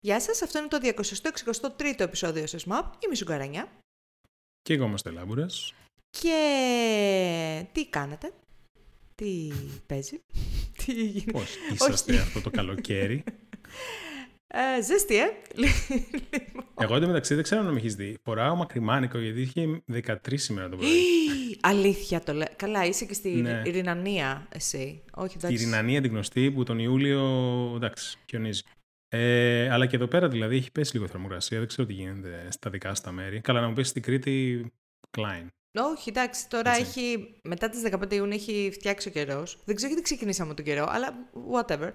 Γεια σας, αυτό είναι το 263ο επεισόδιο σε SMAP. Είμαι η Σουγκαρανιά. Και εγώ είμαστε Λάμπουρας. Και τι κάνετε, τι παίζει, τι γίνεται; Πώς είσαστε αυτό το καλοκαίρι; Ε, ζέστη, ε. Εγώ εντωμεταξύ δεν ξέρω αν με έχεις δει. Φοράω μακριμάνικο γιατί είχε 13 σήμερα το πρωί. Αλήθεια το λέω. Καλά, είσαι και στη Ναι. Ρινανία εσύ. Όχι, Τη εντάξει. Ρινανία την γνωστή που τον Ιούλιο εντάξει, χιονίζει. Ε, αλλά και εδώ πέρα δηλαδή έχει πέσει λίγο η θερμοκρασία. Δεν ξέρω τι γίνεται στα δικά στα μέρη. Καλά, να μου πεις στην Κρήτη, Klein. Όχι, εντάξει, τώρα Έτσι. έχει. Μετά τις 15 Ιούνιου έχει φτιάξει ο καιρός. Δεν ξέρω γιατί ξεκινήσαμε τον καιρό, αλλά whatever.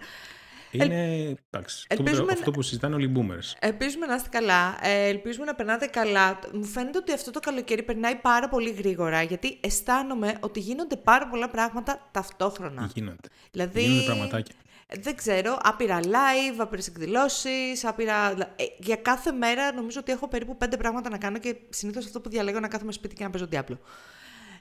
Είναι εντάξει, αυτό, που, ελπίζουμε αυτό που συζητάνε όλοι οι boomers. Ελπίζουμε να είστε καλά. Ε, ελπίζουμε να περνάτε καλά. Μου φαίνεται ότι αυτό το καλοκαίρι περνάει πάρα πολύ γρήγορα, γιατί αισθάνομαι ότι γίνονται πάρα πολλά πράγματα ταυτόχρονα. Γίνονται. Δηλαδή, Γίνονται πραγματάκια. Δεν ξέρω, άπειρα live, άπειρες εκδηλώσεις, άπειρα. Ε, για κάθε μέρα νομίζω ότι έχω περίπου πέντε πράγματα να κάνω και συνήθως αυτό που διαλέγω να κάθομαι σπίτι και να παίζω Diablo.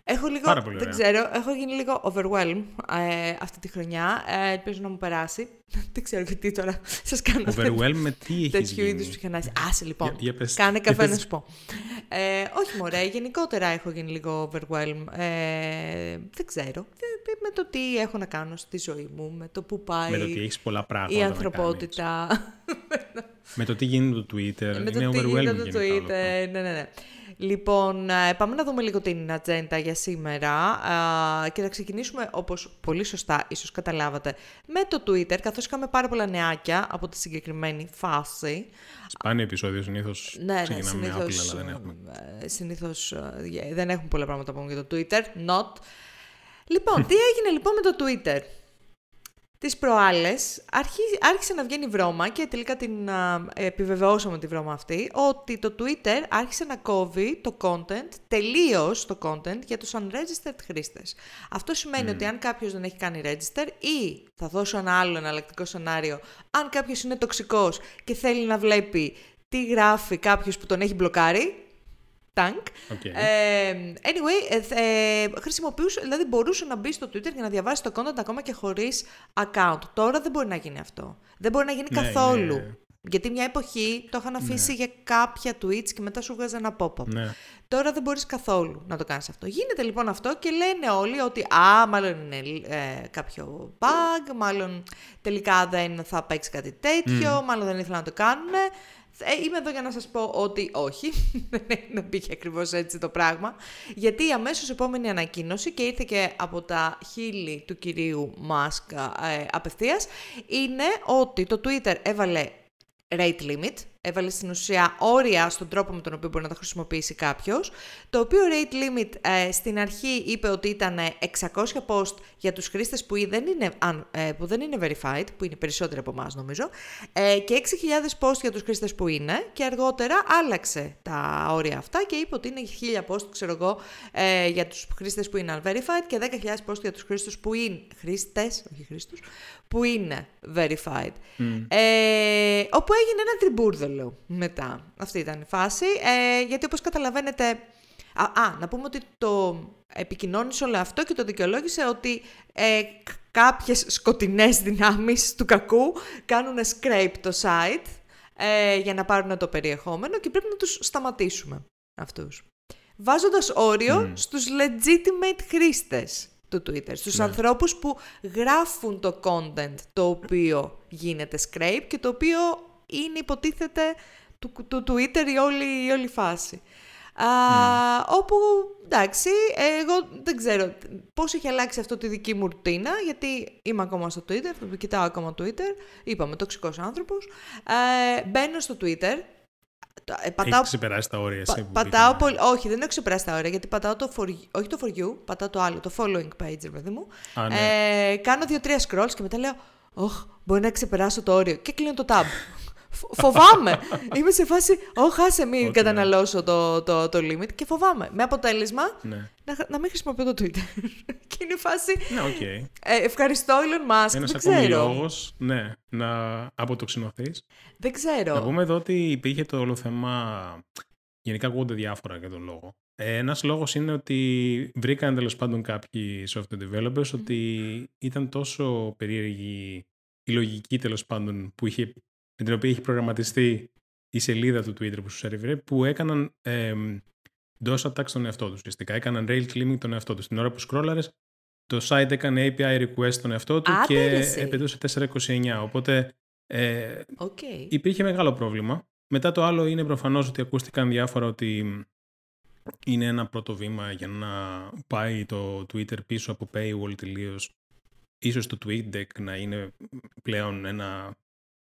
Έχω λίγο, Πάρα πολύ δεν ωραία. ξέρω, έχω γίνει λίγο overwhelmed ε, αυτή τη χρονιά. Ε, ελπίζω να μου περάσει. δεν ξέρω γιατί τώρα σας κάνω Overwhelm με τι έχεις τέτοιου είδους γίνει. ψυχανάλυση. Άσε λοιπόν. Για- για πες- Κάνε για καφέ να πες. σου πω. Ε, όχι μωρέ, γενικότερα έχω γίνει λίγο overwhelmed. Ε, δεν ξέρω. Ε, Με το τι έχω να κάνω στη ζωή μου, με το που πάει Με το ότι έχεις πολλά πράγματα. η να ανθρωπότητα. κάνεις. Με το τι γίνεται το Twitter. με το είναι τι overwhelming γίνεται το γενικά όλο αυτό. Twitter. Ναι, ναι, ναι. Λοιπόν, ε, πάμε να δούμε λίγο την ατζέντα για σήμερα Α, και θα ξεκινήσουμε, όπως πολύ σωστά ίσως καταλάβατε, με το Twitter, καθώς είχαμε πάρα πολλά νεάκια από τη συγκεκριμένη φάση. Σπάνιο επεισόδιο συνήθως. Ναι, ναι, ξεκινάμε με Apple, συνήθως, αλλά δεν έχουμε. ε, συνήθως ε, δεν έχουμε πολλά πράγματα να πούμε για το Twitter. Not. Λοιπόν, τι έγινε λοιπόν με το Twitter; Τις προάλλες αρχί- άρχισε να βγαίνει βρώμα και τελικά την α, επιβεβαιώσαμε τη βρώμα αυτή ότι το Twitter άρχισε να κόβει το content, τελείως το content για τους unregistered χρήστες. Αυτό σημαίνει ότι αν κάποιος δεν έχει κάνει register ή θα δώσω ένα άλλο εναλλακτικό σενάριο, αν κάποιος είναι τοξικός και θέλει να βλέπει τι γράφει κάποιος που τον έχει μπλοκάρει, Tank. OK. Ε, anyway, ε, θ- ε, χρησιμοποιούσε, δηλαδή μπορούσε να μπει στο Twitter και να διαβάσει το content ακόμα και χωρίς account. Τώρα δεν μπορεί να γίνει αυτό. Δεν μπορεί να γίνει Ναι, καθόλου. είναι- Γιατί μια εποχή το είχαν αφήσει για κάποια tweets και μετά σου βγάζει ένα pop-up. Ναι. Τώρα δεν μπορείς καθόλου να το κάνεις αυτό. Γίνεται λοιπόν αυτό και λένε όλοι ότι α, μάλλον είναι ε, κάποιο bug, μάλλον τελικά δεν θα παίξει κάτι τέτοιο, μάλλον δεν ήθελαν να το κάνουν. Ε, είμαι εδώ για να σας πω ότι όχι, δεν πήγε ακριβώς έτσι το πράγμα, γιατί η αμέσως επόμενη ανακοίνωση και ήρθε και από τα χείλη του κυρίου Μάσκ ε, απευθείας, είναι ότι το Twitter έβαλε rate limit, έβαλε στην ουσία όρια στον τρόπο με τον οποίο μπορεί να το χρησιμοποιήσει κάποιος, το οποίο rate limit ε, στην αρχή είπε ότι ήταν 600 post για τους χρήστες που δεν είναι, αν- ε, που δεν είναι verified, που είναι περισσότεροι από εμάς νομίζω, ε, και 6.000 post για τους χρήστες που είναι και αργότερα άλλαξε τα όρια αυτά και είπε ότι είναι 1.000 post, ξέρω εγώ, ε, για τους χρήστες που είναι unverified και 10.000 post για τους χρήστες που είναι, χρήστες, όχι χρήστους, που είναι verified. Ε, όπου έγινε ένα τριμπούρδελο μετά. Αυτή ήταν η φάση. Ε, γιατί όπως καταλαβαίνετε... Α, α, να πούμε ότι το επικοινώνησε όλο αυτό και το δικαιολόγησε ότι ε, κ- κάποιες σκοτεινές δυνάμεις του κακού κάνουν scrape το site ε, για να πάρουν το περιεχόμενο και πρέπει να τους σταματήσουμε αυτούς. Βάζοντας όριο στους legitimate χρήστες του Twitter, στους ανθρώπους που γράφουν το content το οποίο γίνεται scrape και το οποίο είναι υποτίθεται του, του Twitter η όλη, η όλη φάση. Α, όπου, εντάξει, εγώ δεν ξέρω πώς έχει αλλάξει αυτό τη δική μου ρουτίνα, γιατί είμαι ακόμα στο Twitter, κοιτάω ακόμα Twitter, είπαμε τοξικός άνθρωπος, ε, μπαίνω στο Twitter, το- ε, πατάω Έχεις ξεπεράσει τα όρια εσύ Πα- που πατάω πήγαμε. πολύ. Όχι, δεν έχω ξεπεράσει τα όρια γιατί πατάω το for, όχι το for you, πατάω το άλλο, το following page, ρε παιδί μου. Α, ναι. ε, κάνω δύο-τρία scrolls και μετά λέω, Ωχ, μπορεί να ξεπεράσω το όριο. Και κλείνω το tab. Φ- φοβάμαι. Είμαι σε φάση, Ωχ, άσε μην Ότι καταναλώσω το, το, το limit και φοβάμαι. Με αποτέλεσμα Ναι, να, χ- να μην χρησιμοποιώ το Twitter. και είναι η φάση. ναι οκ. Ε, ευχαριστώ, Elon Musk. Ένας δεν ακόμη ξέρω. λόγος ναι, να αποτοξινωθεί. Δεν ξέρω. Να πούμε εδώ ότι υπήρχε το όλο θέμα. Γενικά ακούγονται διάφορα για τον λόγο. Ε, ένας λόγος είναι ότι βρήκαν τέλος πάντων κάποιοι software developers ότι ήταν τόσο περίεργη η λογική τέλος πάντων που είχε με την οποία έχει προγραμματιστεί η σελίδα του Twitter που σου σερβιρέ, που έκαναν ε, DOS attack στον εαυτό τους. Ουσιαστικά έκαναν rail climbing τον εαυτό τους. Στην ώρα που σκρόλαρες, το site έκανε API request στον εαυτό του και επαιδούσε 429. Οπότε ε, okay. υπήρχε μεγάλο πρόβλημα. Μετά το άλλο είναι προφανώς ότι ακούστηκαν διάφορα ότι είναι ένα πρώτο βήμα για να πάει το Twitter πίσω από paywall τελείως. Ίσως το TweetDeck να είναι πλέον ένα,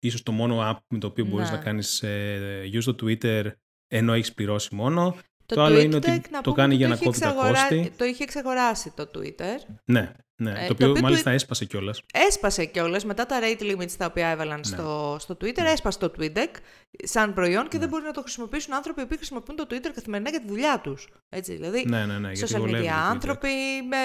ίσως το μόνο app με το οποίο μπορείς να κάνεις ε, use το Twitter ενώ έχεις πληρώσει μόνο. Το, το άλλο είναι ότι το κάνει για να κόβει τα κόστη. Το είχε εξαγοράσει το Twitter. Ναι, ναι. Ε, το, οποίο, το μάλιστα έσπασε κιόλας. Έσπασε κιόλας μετά τα rate limits τα οποία έβαλαν ναι. στο, στο Twitter. Ναι. Έσπασε το TweetDeck σαν προϊόν και ναι. δεν μπορεί να το χρησιμοποιήσουν άνθρωποι που χρησιμοποιούν το Twitter καθημερινά για τη δουλειά τους. Έτσι, δηλαδή. Ναι, ναι, ναι. Social media άνθρωποι με.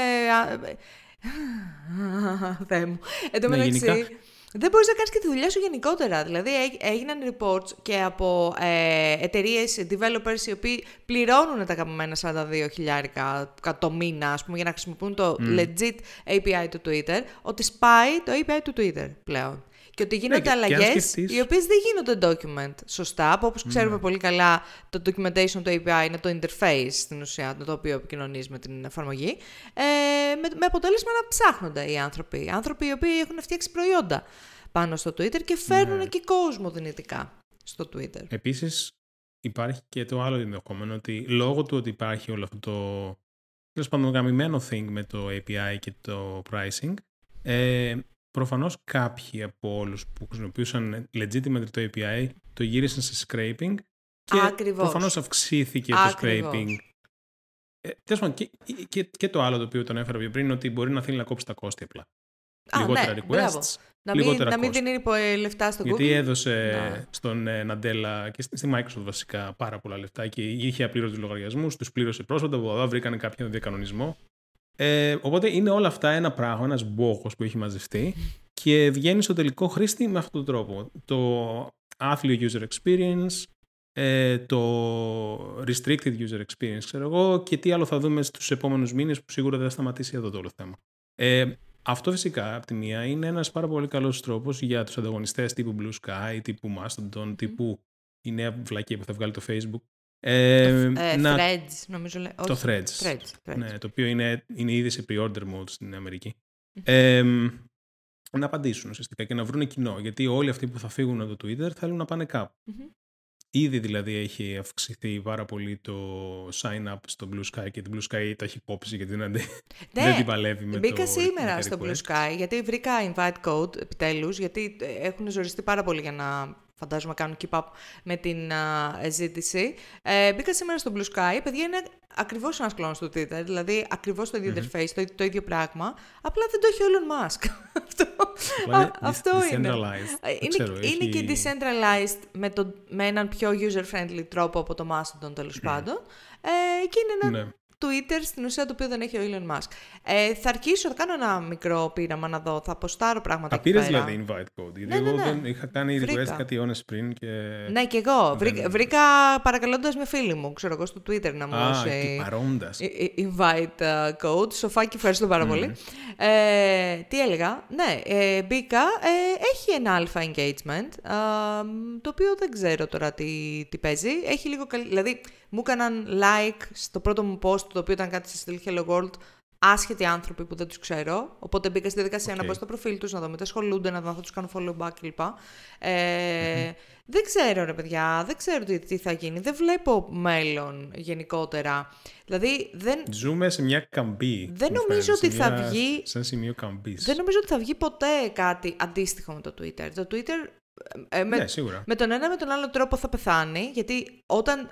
Θεέ μου. Εν τω μεταξύ. Δεν μπορείς να κάνεις και τη δουλειά σου γενικότερα. Δηλαδή, έγιναν reports και από ε, εταιρείες, developers, οι οποίοι πληρώνουν τα καπημένα 42 χιλιάρικα το μήνα, ας πούμε, για να χρησιμοποιούν το legit API του Twitter, ότι σπάει το API του Twitter πλέον. Και ότι γίνονται ναι, αλλαγές οι οποίες δεν γίνονται document σωστά. Όπως ξέρουμε ναι. πολύ καλά, το documentation του API είναι το interface στην ουσία το οποίο επικοινωνείς με την εφαρμογή. Ε, με, με αποτέλεσμα να ψάχνονται οι άνθρωποι. Άνθρωποι οι οποίοι έχουν φτιάξει προϊόντα πάνω στο Twitter και φέρνουν ναι. και κόσμο δυνητικά στο Twitter. Επίσης, υπάρχει και το άλλο ενδεχόμενο ότι λόγω του ότι υπάρχει όλο αυτό το τέλος πάντων γαμημένο thing με το API και το pricing, ε, Προφανώς κάποιοι από όλους που χρησιμοποιούσαν legitimate το API το γύρισαν σε scraping και προφανώς αυξήθηκε το scraping. Ε, και, και, και, το άλλο το οποίο τον έφερα πιο πριν είναι ότι μπορεί να θέλει να κόψει τα κόστη απλά. Α, λιγότερα ναι, requests, να μην, λιγότερα να μην δίνει λεφτά στον Γιατί έδωσε στον ε, Ναντέλα και στη Microsoft βασικά πάρα πολλά λεφτά και είχε απλήρωτου λογαριασμούς, τους πλήρωσε πρόσφατα, από εδώ βρήκαν κάποιο διακανονισμό ε, οπότε είναι όλα αυτά ένα πράγμα, ένας μπόχος που έχει μαζευτεί και βγαίνει στο τελικό χρήστη με αυτόν τον τρόπο. Το άθλιο user experience, ε, το restricted user experience, ξέρω εγώ, και τι άλλο θα δούμε στους επόμενους μήνες που σίγουρα δεν θα σταματήσει εδώ το όλο θέμα. Ε, αυτό φυσικά, από τη μία, είναι ένας πάρα πολύ καλός τρόπος για τους ανταγωνιστές τύπου Blue Sky, τύπου Mastodon, τύπου η νέα βλακία που θα βγάλει το Facebook, ε, ε, να... Threads, νομίζω. Λέει. Το threads. threads, threads. Ναι, το οποίο είναι, είναι ήδη σε pre-order mode στην Αμερική. Ε, να απαντήσουν ουσιαστικά και να βρουν κοινό. Γιατί όλοι αυτοί που θα φύγουν από το Twitter θέλουν να πάνε κάπου. Ήδη δηλαδή έχει αυξηθεί πάρα πολύ το sign up στο Blue Sky και την Blue Sky το έχει υπόψη γιατί δεν, ναι, δεν την παλεύει με μπήκα το σήμερα στο Blue Sky γιατί βρήκα invite code επιτέλους γιατί έχουν ζοριστεί πάρα πολύ για να φαντάζομαι κάνουν keep up με την uh, ζήτηση. Ε, μπήκα σήμερα στο Blue Sky, παιδιά είναι ακριβώς ένας κλόνος του Twitter, δηλαδή ακριβώς το ίδιο interface, το, το, ίδιο πράγμα, απλά δεν το έχει ο Elon Musk. αυτό, αυτό είναι. Είναι, ξέρω, είναι έχει... και decentralized με, το, με έναν πιο user-friendly τρόπο από το Mastodon τέλος πάντων. Ε, και είναι ένα ναι. Twitter στην ουσία το οποίο δεν έχει ο Elon Musk. Ε, θα αρχίσω, θα κάνω ένα μικρό πείραμα να δω, θα αποστάρω πράγματα Τα πήρες δηλαδή invite code, γιατί ναι, ναι, εγώ ναι. δεν είχα κάνει request κάτι ώρες πριν και... Ναι και εγώ, βρήκα, βρήκα παρακαλώντας με φίλη μου, ξέρω εγώ στο Twitter να μου δώσει invite uh, code. Σοφάκι, ευχαριστώ πάρα πολύ. Ε, τι έλεγα, ναι, ε, μπήκα, ε, έχει ένα αλφα engagement, το οποίο δεν ξέρω τώρα τι, τι παίζει, έχει λίγο καλή, δηλαδή μου έκαναν like στο πρώτο μου post, το οποίο ήταν κάτι σε στυλ Hello World, άσχετοι άνθρωποι που δεν τους ξέρω. Οπότε μπήκα στη διαδικασία okay. να μπω στο προφίλ τους, να δω μετά ασχολούνται, να δω αν θα τους κάνω follow back κλπ. Ε, Δεν ξέρω, ρε παιδιά, δεν ξέρω τι, τι θα γίνει. Δεν βλέπω μέλλον γενικότερα. Δηλαδή, δεν... Ζούμε σε μια καμπή. Δεν νομίζω ότι θα βγει. Σε ένα σημείο καμπής. Δεν νομίζω ότι θα βγει ποτέ κάτι αντίστοιχο με το Twitter. Το Twitter ε, με, ναι, σίγουρα. με τον ένα με τον άλλο τρόπο θα πεθάνει, γιατί όταν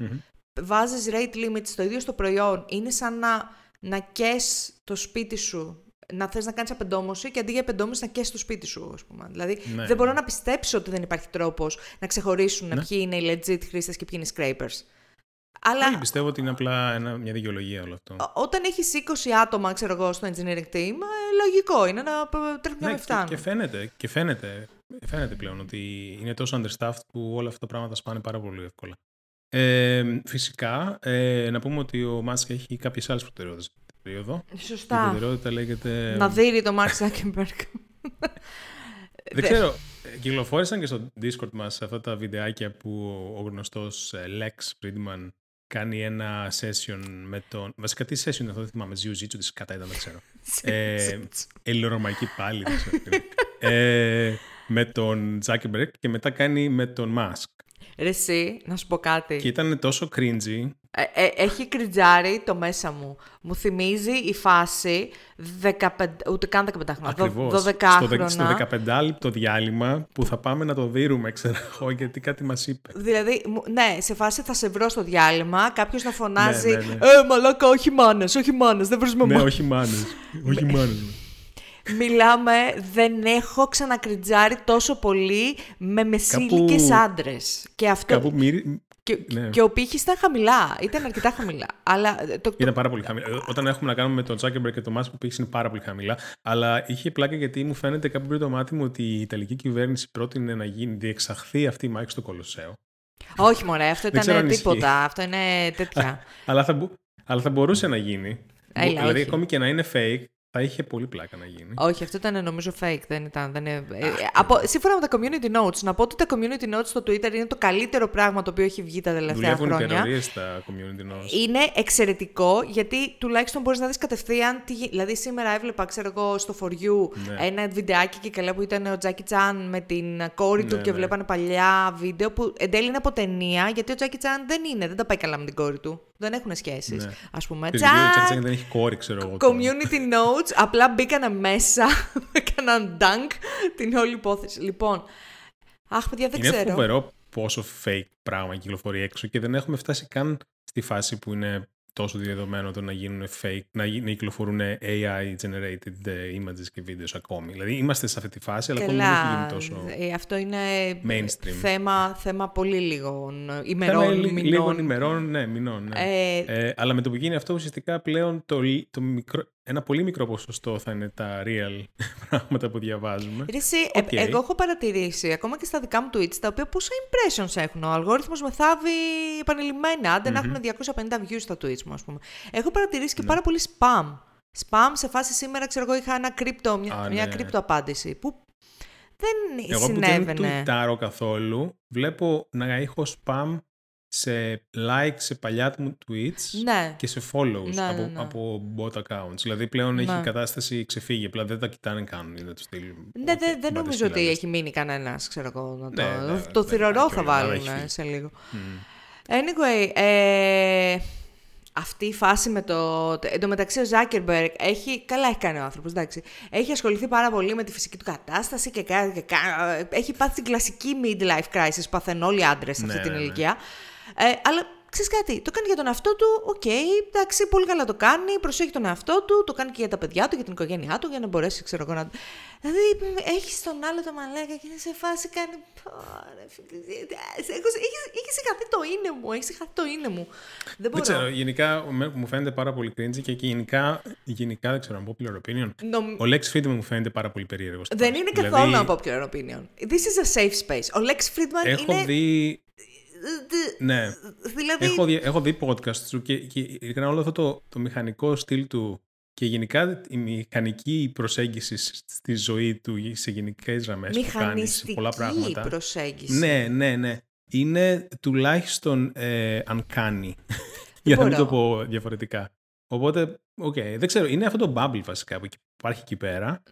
βάζεις rate limit στο ίδιο στο προϊόν, είναι σαν να, να κες το σπίτι σου να θες να κάνεις απεντόμωση και αντί για απεντόμωση να καίσεις το σπίτι σου, ας πούμε. Δηλαδή, ναι, δεν μπορώ ναι. να πιστέψω ότι δεν υπάρχει τρόπος να ξεχωρίσουν ναι. ποιοι είναι οι legit χρήστες και ποιοι είναι οι scrapers. Αλλά... Όχι, πιστεύω ότι είναι απλά ένα, μια δικαιολογία όλο αυτό. Όταν έχεις 20 άτομα, ξέρω εγώ, στο engineering team, ε, λογικό είναι να τρέχουν ναι, και, και, φαίνεται, και φαίνεται, φαίνεται πλέον ότι είναι τόσο understaffed που όλα αυτά τα πράγματα σπάνε πάρα πολύ εύκολα. Ε, φυσικά, ε, να πούμε ότι ο Μάσκ έχει κάποιες άλλες προτεραιότητες την περίοδο. Σωστά. Η προτεραιότητα λέγεται. Να δει το Μάρκ Ζάκεμπεργκ. Δεν ξέρω, ε, κυκλοφόρησαν και στο Discord μας αυτά τα βιντεάκια που ο γνωστός ε, Lex Friedman κάνει ένα session με τον... Βασικά τι session αυτό δεν θυμάμαι, Jiu-Jitsu της κατά ήταν, δεν ξέρω. ε, Ελληνορωμαϊκή πάλι, δεν ξέρω. ε, με τον Zuckerberg και μετά κάνει με τον Musk. Ρε εσύ, να σου πω κάτι. Και ήταν τόσο cringy. Ε, ε, έχει κριτζάρει το μέσα μου. Μου θυμίζει η φάση 15, ούτε καν 15 χρόνια. Ακριβώς. 12 στο, δε- χρόνια. στο 15 λεπτό διάλειμμα που θα πάμε να το δίνουμε, ξέρω εγώ, γιατί κάτι μας είπε. Δηλαδή, μου- ναι, σε φάση θα σε βρω στο διάλειμμα, κάποιος να φωνάζει Ναι, ναι, ναι. Ε, μαλάκα, όχι μάνες, όχι μάνες, δεν βρούμε ναι, μάνε. όχι μάνες. όχι μάνες. Μιλάμε, δεν έχω ξανακριτζάρει τόσο πολύ με μεσήλικες Κάπου- άντρες. Και αυτό. Κάπου μύρι... Και, ναι. και ο πύχης ήταν χαμηλά. Ήταν αρκετά χαμηλά. Αλλά ε, το, Ήταν πάρα πολύ χαμηλά. Ε, Όταν έχουμε να κάνουμε με τον Zuckerberg και τον Musk, που πήγε είναι πάρα πολύ χαμηλά. Αλλά είχε πλάκα γιατί μου φαίνεται κάπου πριν το μάτι μου ότι η Ιταλική κυβέρνηση πρότεινε να γίνει, διεξαχθεί αυτή η μάχη στο Κολοσσέο. Όχι, μωρέ, αυτό Δεν ξέρω ήταν αν ισχύει. τίποτα. Αυτό είναι τέτοια. Αλλά θα, μπο- αλλά θα μπορούσε να γίνει. Έλα, δηλαδή, όχι. ακόμη και να είναι fake, θα είχε πολύ πλάκα να γίνει. Όχι, αυτό ήταν νομίζω fake. Δεν ήταν. Δεν είναι... ε, από, σύμφωνα με τα community notes, να πω ότι τα community notes στο Twitter είναι το καλύτερο πράγμα το οποίο έχει βγει τα τελευταία Δουλεύουν οι χρόνια. τερορίες στα community notes. Είναι εξαιρετικό γιατί τουλάχιστον μπορείς να δεις κατευθείαν. Τι... γι- Δηλαδή, σήμερα έβλεπα, ξέρω εγώ, στο For You Ναι. ένα βιντεάκι και καλά που ήταν ο Τζάκι Τσάν με την κόρη του Ναι, και ναι. βλέπανε παλιά βίντεο που εν τέλει είναι από ταινία γιατί ο Τζάκι Τσάν δεν είναι, δεν τα πάει καλά με την κόρη του. Δεν έχουν σχέσεις. Ναι. Α πούμε. Και γιατί ο Τσακ! Τσάκ δεν έχει κόρη, ξέρω εγώ. τώρα. Community notes, απλά μπήκανε μέσα, έκαναν dunk την όλη υπόθεση. Λοιπόν, αχ, παιδιά, δεν Είναι ξέρω. φοβερό πόσο fake πράγμα κυκλοφορεί έξω και δεν έχουμε φτάσει καν στη φάση που είναι τόσο διαδεδομένο το να γίνουν fake, να, γι- να κυκλοφορούν AI generated ε, images και βίντεο ακόμη. Δηλαδή είμαστε σε αυτή τη φάση, αλλά ακόμη δεν έχει γίνει τόσο. ε, αυτό είναι mainstream. θέμα, θέμα πολύ λίγων Θέμα ημερών, λι- μηνών. λίγων ημερών, ναι, μηνών. Ναι. Ε, Ε, αλλά με το που γίνει αυτό, ουσιαστικά πλέον το, λι- το μικρό, ένα πολύ μικρό ποσοστό θα είναι τα real πράγματα που διαβάζουμε. Ρε εσύ, ε, Οκ. εγώ έχω παρατηρήσει, ακόμα και στα δικά μου tweets, τα οποία πόσα impressions έχουν. Ο αλγόριθμος με θάβει επανειλημμένα, άντε να έχουν 250 views στα tweets μου, ας πούμε. Έχω παρατηρήσει Ναι. και πάρα πολύ spam. Spam σε φάση σήμερα, ξέρω εγώ, είχα ένα crypto, μια, Α, μια ναι. crypto απάντηση, που δεν Εγώ που δεν συνέβαινε. τουιτάρω καθόλου, βλέπω να έχω spam σε like σε παλιά μου tweets Ναι. και σε follows Ναι, από, ναι, ναι. από bot accounts. Δηλαδή πλέον έχει Ναι. η κατάσταση ξεφύγει, απλά δεν τα κοιτάνε καν. Είναι το στυλ. Ναι, «Οκ, δεν, δεν πάτε νομίζω ότι σκυλάδες». έχει μείνει κανένας, ξέρω εγώ. Να το, Ναι, ναι, το ναι, θηρορό ναι, θα και όλα, βάλουν έχει φύγει. σε λίγο. Μμ. Anyway, ε, αυτή η φάση με το. Εν τω μεταξύ, ο Ζάκερμπεργκ έχει. Καλά έχει κάνει ο άνθρωπος, εντάξει. Έχει ασχοληθεί πάρα πολύ με τη φυσική του κατάσταση και, κα- και κα- έχει πάθει την κλασική midlife crisis που παθαίνουν όλοι οι άντρες σε αυτή Ναι, την ναι, ναι. ηλικία. Ε, αλλά ξέρεις κάτι, το κάνει για τον εαυτό του, οκ, εντάξει, πολύ καλά το κάνει, προσέχει τον εαυτό του, το κάνει και για τα παιδιά του, για την οικογένειά του, για να μπορέσει, ξέρω εγώ, να. Δηλαδή, έχεις τον άλλο το μαλάκα και είναι σε φάση κάνει. «Πόρε, φίλε, έχεις- έχεις- Έχεις χαθεί το είναι μου, έχεις χαθεί το είναι μου. Δεν μπορώ. Δεν ξέρω, γενικά με- μου φαίνεται πάρα πολύ cringy και γενικά, γενικά δεν ξέρω αν popular opinion. Νομ- Ο Lex Friedman μου φαίνεται πάρα πολύ περίεργος. Δεν είναι καθόλου ένα popular opinion. This is a safe space. Ο Lex Friedman Έχω είναι. δει. Ναι, Δηλαδή. έχω δει, έχω δει podcast του και, και ειλικρινά όλο αυτό το, το μηχανικό στυλ του και γενικά η μηχανική προσέγγιση στη ζωή του σε γενικές γραμμές που κάνεις σε Μηχανιστική πολλά πράγματα. προσέγγιση. Ναι, ναι, ναι. Είναι τουλάχιστον ε, uncanny. για να μην το μπορώ. πω διαφορετικά. Οπότε, οκ. Δεν ξέρω, είναι αυτό το bubble βασικά που υπάρχει εκεί πέρα.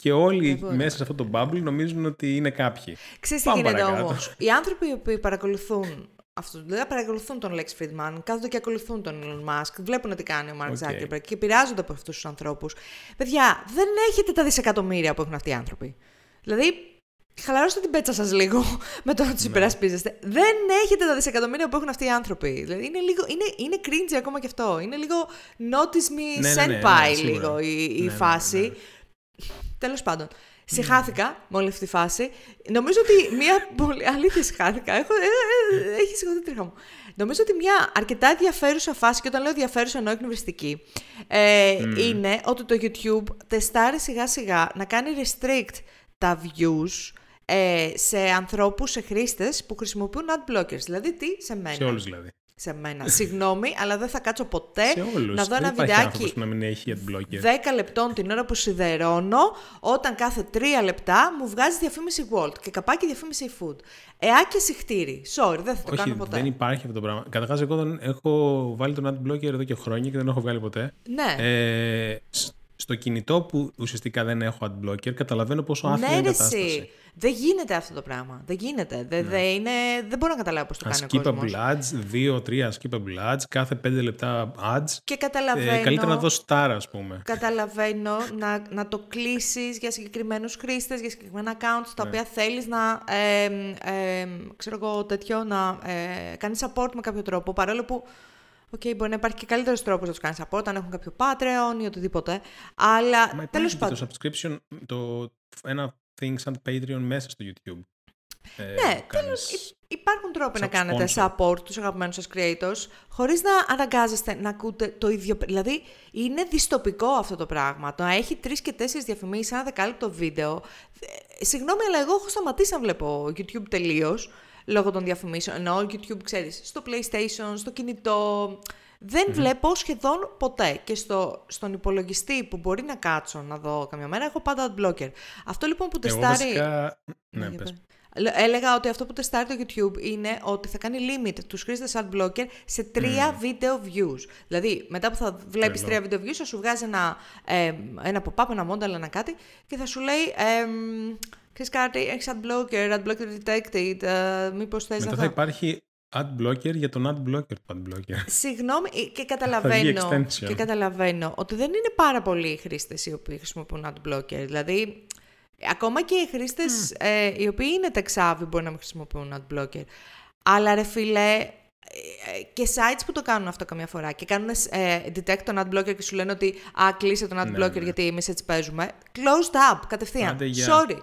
Και όλοι Δεν μπορώ. μέσα σε αυτό το bubble νομίζουν ότι είναι κάποιοι. Ξέρεις τι Πάμε γίνεται παρακάτω. όμως. Οι άνθρωποι οι οποίοι παρακολουθούν αυτό, δηλαδή παρακολουθούν τον Lex Fridman, κάθονται και ακολουθούν τον Elon Musk, βλέπουν τι κάνει ο Mark Οκ. Zuckerberg και επηρεάζονται από αυτούς τους ανθρώπους. Παιδιά, δεν έχετε τα δισεκατομμύρια που έχουν αυτοί οι άνθρωποι. Δηλαδή, χαλαρώστε την πέτσα σας λίγο με το να Ναι. του υπερασπίζεστε. Δεν έχετε τα δισεκατομμύρια που έχουν αυτοί οι άνθρωποι. Δηλαδή, είναι, λίγο, είναι, είναι cringe ακόμα και αυτό. Είναι λίγο notice me Ναι, ναι, ναι, senpai ναι, σίγουρα. λίγο η, η Ναι, ναι, φάση. Ναι. Τέλος πάντων. Συχάθηκα με όλη αυτή τη φάση. Νομίζω ότι μια πολύ. Αλήθεια, συχάθηκα. Έχω... ε, ε, έχει σηκωθεί η τρίχα μου. Νομίζω ότι μια αρκετά ενδιαφέρουσα φάση, και όταν λέω ενδιαφέρουσα εννοώ εκνευριστική, ε, είναι ότι το YouTube τεστάρει σιγά σιγά να κάνει restrict τα views ε, σε ανθρώπους, σε χρήστες που χρησιμοποιούν ad blockers. Δηλαδή τι, σε μένα. Σε όλους δηλαδή. Σε μένα. Συγγνώμη, αλλά δεν θα κάτσω ποτέ Σε όλους. να δω Δεν ένα υπάρχει βιντεάκι άνθρωπος που να μην έχει adblocker. 10 λεπτών την ώρα που σιδερώνω, όταν κάθε 3 λεπτά μου βγάζει διαφήμιση Walt και καπάκι διαφήμιση food. Εά και συχτήρι. Sorry, δεν θα το Όχι, κάνω ποτέ. δεν υπάρχει αυτό το πράγμα. Καταρχά, εγώ τον έχω βάλει τον adblocker εδώ και χρόνια και δεν έχω βγάλει ποτέ. Ναι. Ε, σ- στο κινητό που ουσιαστικά δεν έχω adblocker, καταλαβαίνω πόσο άφηνη ναι, είναι η ρε, κατάσταση. εσύ. Δεν γίνεται αυτό το πράγμα. Δεν γίνεται. Δεν, δεν, είναι, δεν μπορώ να καταλάβω πώς το κάνει ο κόσμος. Unskippable ads, δύο-τρία skippable ads, κάθε πέντε λεπτά ads. Και καταλαβαίνω, Ε, καλύτερα να δώσει τάρα, ας πούμε. καταλαβαίνω να, να το κλείσεις για συγκεκριμένους χρήστες, για συγκεκριμένα accounts, τα οποία θέλεις να, ε, ε, ξέρω εγώ, τέτοιο, να ε, κάνεις support με κάποιο τρόπο, παρόλο που Οκ, μπορεί να υπάρχει και καλύτερος τρόπος να τους κάνεις support, αν έχουν κάποιο Patreon ή οτιδήποτε. Αλλά Μα τέλος υπάρχει και πάντων. το subscription, το, ένα thing σαν Patreon μέσα στο YouTube. Ε, Ναι, που κάνεις- τέλος, υπάρχουν τρόποι να Σαν κάνετε sponsor. support τους αγαπημένους σας creators, χωρίς να αναγκάζεστε να ακούτε το ίδιο. Δηλαδή, είναι δυστοπικό αυτό το πράγμα. Το να έχει τρεις και τέσσερις διαφημίσεις σε ένα δεκάλεπτο βίντεο. Ε, Συγγνώμη, αλλά εγώ έχω σταματήσει να βλέπω YouTube τελείως λόγω των διαφημίσεων. Ενώ YouTube, ξέρεις, στο PlayStation, στο κινητό. Δεν βλέπω σχεδόν ποτέ. Και στο, στον υπολογιστή που μπορεί να κάτσω να δω καμιά μέρα, έχω πάντα adblocker. Αυτό λοιπόν που Εγώ τεστάρει... βασικά... Ναι, για πες. πες. Λε- Έλεγα ότι αυτό που τεστάρει το YouTube είναι ότι θα κάνει limit τους χρήστες adblocker σε τρία video views. Δηλαδή, μετά που θα βλέπεις Τρελό. τρία video views, θα σου βγάζει ένα, ε, ένα pop-up, ένα model, ένα κάτι και θα σου λέει ε, «Ξέρεις κάτι, έχεις adblocker, adblocker detected, ε, μήπως θες Μετά να θα υπάρχει ad blocker για τον ad blocker του ad blocker. Συγγνώμη, ε, και καταλαβαίνω, extension. και καταλαβαίνω ότι δεν είναι πάρα πολλοί οι χρήστες οι οποίοι χρησιμοποιούν adblocker. Δηλαδή, ακόμα και οι χρήστες ε, οι οποίοι είναι τεξάβοι μπορεί να μην χρησιμοποιούν adblocker. Αλλά ρε φίλε, ε, ε, και sites που το κάνουν αυτό καμιά φορά και κάνουν ε, detect τον adblocker και σου λένε ότι «Α, κλείσε τον adblocker ναι. γιατί εμείς έτσι παίζουμε». Closed up, κατευθείαν. Άντε, γεια. Sorry.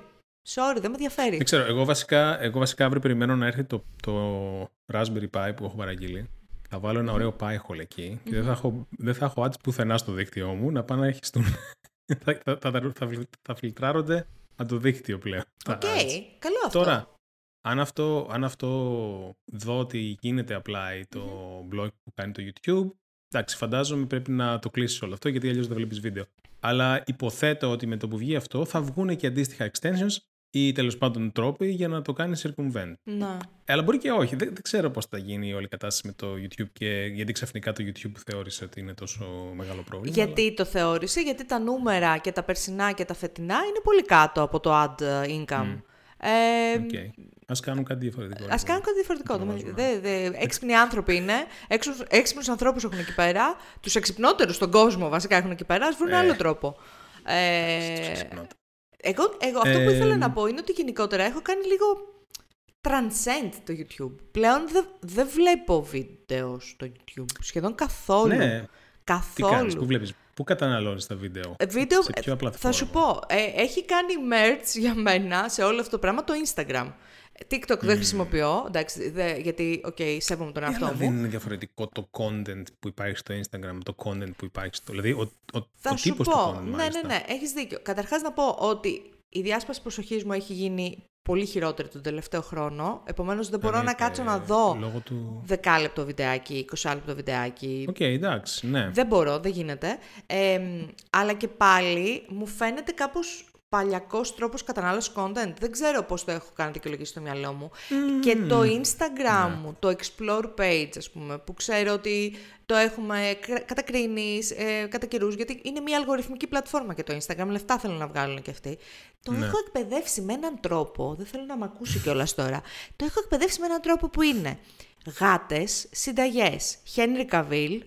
Sorry, δεν με ενδιαφέρει. Δεν ξέρω, εγώ βασικά, εγώ βασικά αύριο περιμένω να έρθει το, το Raspberry Pi που έχω παραγγείλει. Θα βάλω ένα ωραίο Pi hole εκεί και δεν θα, έχω, δεν θα έχω ads πουθενά στο δίκτυό μου να πάνε να χεστούν. θα, θα, θα, θα, θα, θα φιλτράρονται από το δίκτυο πλέον. τα Οκ, ads. καλό αυτό. Τώρα, αν αυτό, αν αυτό δω ότι γίνεται apply το block που κάνει το YouTube, εντάξει, φαντάζομαι πρέπει να το κλείσεις όλο αυτό γιατί αλλιώς δεν βλέπεις βίντεο. Αλλά υποθέτω ότι με το που βγει αυτό θα βγουν και αντίστοιχα extensions ή τέλος πάντων τρόποι για να το κάνει circumvent. Να. Αλλά μπορεί και όχι. Δεν, δεν ξέρω πώς θα γίνει η όλη η κατάσταση με το YouTube και γιατί ξαφνικά το YouTube θεώρησε ότι είναι τόσο μεγάλο πρόβλημα. Γιατί το θεώρησε, γιατί τα νούμερα και τα περσινά και τα φετινά είναι πολύ κάτω από το ad income. Ε, Αλλά... Okay. Α κάνουν κάτι διαφορετικό. Ας κάνουν κάτι διαφορετικό. Το Δεν- βάζουμε. δε- δε- έξυπνοι άνθρωποι είναι. Έξω- Έξυπνους ανθρώπους έχουν εκεί πέρα. Τους εξυπνότερους στον κόσμο βασικά έχουν εκεί πέρα. Ας βρουν Ε. άλλο τρόπο. Ε, Ξυπνάτε. Εγώ, εγώ αυτό που Ε, ήθελα να πω είναι ότι γενικότερα έχω κάνει λίγο transcend το YouTube. Πλέον δεν δεν βλέπω βίντεο στο YouTube. Σχεδόν καθόλου. Ναι, τι καθόλου. κάνεις, πού βλέπεις, πού καταναλώνεις τα βίντεο; Ε, Βίντεο, Σε ποια ε, πλατφόρμα; θα σου πω, ε, έχει κάνει merch για μένα σε όλο αυτό το πράγμα το Instagram. TikTok δεν χρησιμοποιώ, εντάξει, δε- γιατί, οκ, σέβομαι τον Ε, εαυτό αλλά μου. δεν είναι διαφορετικό το content που υπάρχει στο Instagram, το content που υπάρχει στο... Δηλαδή, ο, ο, Θα ο σου τύπος πω, του content, ναι, ναι, μάλιστα. ναι, έχεις δίκιο. Καταρχάς να πω ότι η διάσπαση προσοχής μου έχει γίνει πολύ χειρότερη τον τελευταίο χρόνο, επομένως δεν μπορώ να Εννοείται, κάτσω να δω Λόγω του... 10 λεπτό βιντεάκι, 20 λεπτό βιντεάκι, Οκ, εντάξει, ναι. Δεν μπορώ, δεν γίνεται. Ε, αλλά και πάλι μου φαίνεται κάπως παλιακός τρόπος κατανάλωσης content. Δεν ξέρω πώς το έχω κάνει δικαιολογήσει στο μυαλό μου. Και το Instagram μου, το explore page, ας πούμε, που ξέρω ότι το έχουμε κρα- κατακρίνεις ε, κατά καιρούς, γιατί είναι μια αλγοριθμική πλατφόρμα και το Instagram, λεφτά θέλουν να βγάλουν και αυτοί. Το έχω εκπαιδεύσει με έναν τρόπο, δεν θέλω να με ακούσει κιόλας τώρα, το έχω εκπαιδεύσει με έναν τρόπο που είναι γάτες, συνταγές, Henry Cavill,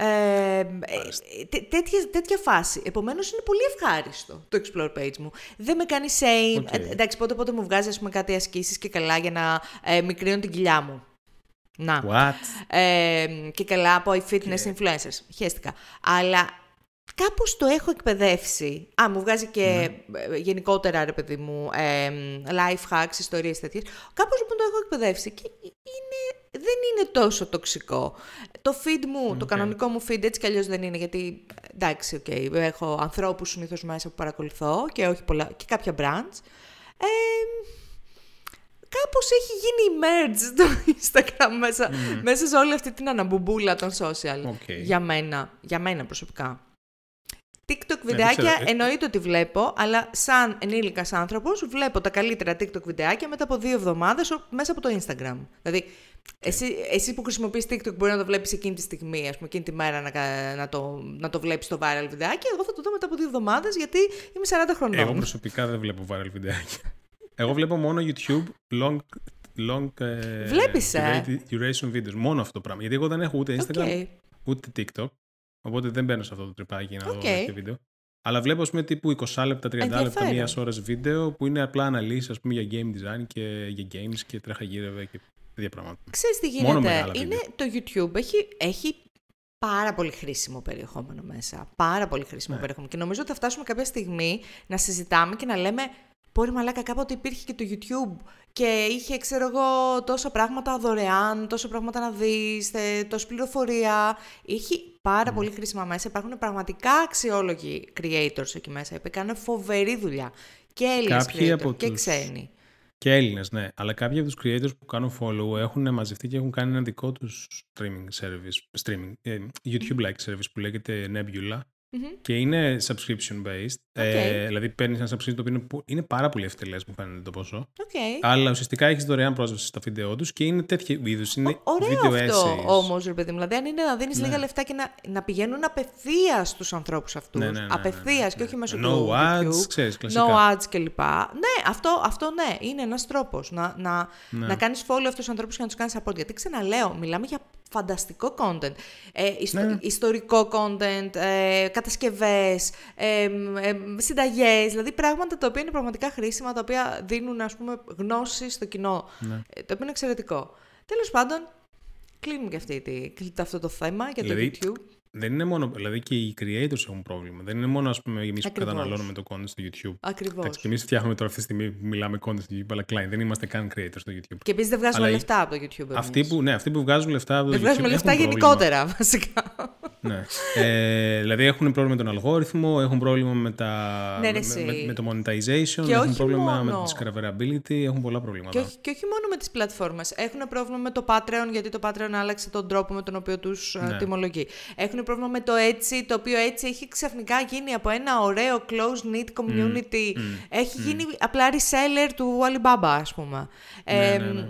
ε, ε, τέ- τέτοια, τέτοια φάση. Επομένως είναι πολύ ευχάριστο το explore page μου. Δεν με κάνει shame. Οκ. Ε, εντάξει, πότε πότε μου βγάζει ας πούμε, κάτι ασκήσεις και καλά για να ε, μικρύνω την κοιλιά μου. Να. What? Ε, και καλά από οι fitness influencers. Χέστηκα. Αλλά κάπως το έχω εκπαιδεύσει. Α, μου βγάζει και ε, γενικότερα, ρε παιδί μου, ε, life hacks, ιστορίες τέτοιες. Κάπως λοιπόν το έχω εκπαιδεύσει και είναι, δεν είναι τόσο τοξικό. Το feed μου, το κανονικό μου feed έτσι κι αλλιώς δεν είναι, γιατί εντάξει, οκ, έχω ανθρώπους συνήθως μέσα που παρακολουθώ και, όχι πολλά, και κάποια brands. Ε, κάπως έχει γίνει merge το Instagram μέσα, μέσα σε όλη αυτή την αναμπουμπούλα των social. Οκ. Για μένα, για μένα προσωπικά. TikTok δεν βιντεάκια ξέρω, ε- εννοείται ότι βλέπω, αλλά σαν ενήλικας άνθρωπος βλέπω τα καλύτερα TikTok βιντεάκια μετά από δύο εβδομάδες ο- μέσα από το Instagram. Δηλαδή, εσύ, εσύ που χρησιμοποιείς TikTok μπορεί να το βλέπεις εκείνη τη στιγμή, ας πούμε, εκείνη τη μέρα να, κα- να, το, να το βλέπεις το viral βιντεάκι. Εγώ θα το δω μετά από δύο εβδομάδες γιατί είμαι 40 χρονών. Εγώ προσωπικά δεν βλέπω viral βιντεάκια. Εγώ βλέπω μόνο YouTube long, long ε, Βλέπεις, ε; durated- duration videos. Μόνο αυτό το πράγμα. Γιατί εγώ δεν έχω ούτε Instagram Οκ. ούτε TikTok. Οπότε δεν μπαίνω σε αυτό το τρυπάκι να Οκ. δω τέτοια βίντεο. Αλλά βλέπω, ας πούμε, τύπου 20 λεπτά, 30 λεπτά, Ενδιαφέρον. μία ώρα βίντεο που είναι απλά αναλύσεις, ας πούμε, για game design και για games και τρέχα γύρευε και τέτοια πράγματα. Ξέρεις τι Μόνο γίνεται; μεγάλα Είναι, το YouTube έχει, έχει πάρα πολύ χρήσιμο περιεχόμενο μέσα. Πάρα πολύ χρήσιμο Ναι. περιεχόμενο. Και νομίζω ότι θα φτάσουμε κάποια στιγμή να συζητάμε και να λέμε Μπορεί μαλάκα κάποτε υπήρχε και το YouTube και είχε, ξέρω εγώ, τόσα πράγματα δωρεάν, τόσα πράγματα να δεις, θε- τόση πληροφορία. Έχει πάρα πολύ χρήσιμα μέσα. Υπάρχουν πραγματικά αξιόλογοι creators εκεί μέσα που κάνουν φοβερή δουλειά. Και Έλληνες Κάποιοι creators από και τους- ξένοι. Και Έλληνες, ναι. Αλλά κάποιοι από τους creators που κάνουν follow έχουν μαζευτεί και έχουν κάνει ένα δικό τους streaming service, streaming, ε, YouTube-like service που λέγεται Nebula. Μμμ. Και είναι subscription based. Ε, δηλαδή παίρνεις ένα subscription το οποίο είναι, που- είναι πάρα πολύ ευτελές, μου φαίνεται το ποσό. Οκ. Αλλά ουσιαστικά έχεις δωρεάν πρόσβαση στα βίντεο τους και είναι τέτοιου είδους. Είναι Ωραίο video αυτό essays. όμως, ρε παιδί μου. Δηλαδή, αν είναι να δίνεις Ναι. λίγα λεφτά και να, να πηγαίνουν απευθείας στους ανθρώπους αυτούς. Ναι, ναι, ναι, ναι, ναι, απευθείας ναι. και όχι μέσω No του ads, YouTube. ξέρεις, κλασικά. No ads κλπ. Ναι, αυτό, αυτό ναι, είναι ένας τρόπος να, να, Ναι. να κάνεις follow αυτούς τους ανθρώπους και να τους κάνεις support. Γιατί ξαναλέω, μιλάμε για φανταστικό content. Ε, ιστο- Ναι. Ιστορικό content, ε, κατασκευές, ε, ε, συνταγές. Δηλαδή πράγματα τα οποία είναι πραγματικά χρήσιμα, τα οποία δίνουν ας πούμε, γνώση στο κοινό. Ναι. Ε, το οποίο είναι εξαιρετικό. Τέλος πάντων, κλείνουμε και αυτή τη, κλείνεται αυτό το θέμα για το Δηλαδή, YouTube. Δεν είναι μόνο. Δηλαδή και οι creators έχουν πρόβλημα. Δεν είναι μόνο ας πούμε, εμείς που Ακριβώς. καταναλώνουμε το content στο YouTube. Ακριβώς. Εντάξει, και εμείς φτιάχνουμε τώρα αυτή τη στιγμή που μιλάμε content στο YouTube, αλλά client. Δεν είμαστε καν creators στο YouTube. Και επίσης δεν βγάζουμε Αλλά οι- λεφτά από το YouTube. Αυτοί εμείς. που, ναι, αυτοί που βγάζουν λεφτά από το Δεν YouTube. βγάζουμε λεφτά έχουν πρόβλημα. γενικότερα, βασικά. Ναι. Ε, δηλαδή έχουν πρόβλημα με τον αλγόριθμο, έχουν πρόβλημα με, τα, Ναι, ρε, με, εσύ. με, με το monetization, Και έχουν όχι πρόβλημα μόνο. με τη discoverability, έχουν πολλά προβλήματα. Και όχι, και όχι μόνο με τις πλατφόρμες. Έχουν πρόβλημα με το Patreon, γιατί το Patreon άλλαξε τον τρόπο με τον οποίο τους ε, Ναι. τιμολογεί. Έχουν πρόβλημα με το Etsy, το οποίο έτσι έχει ξαφνικά γίνει από ένα ωραίο close-knit community. έχει γίνει απλά reseller του Alibaba, ας πούμε. Ναι, Ε, ναι, ναι.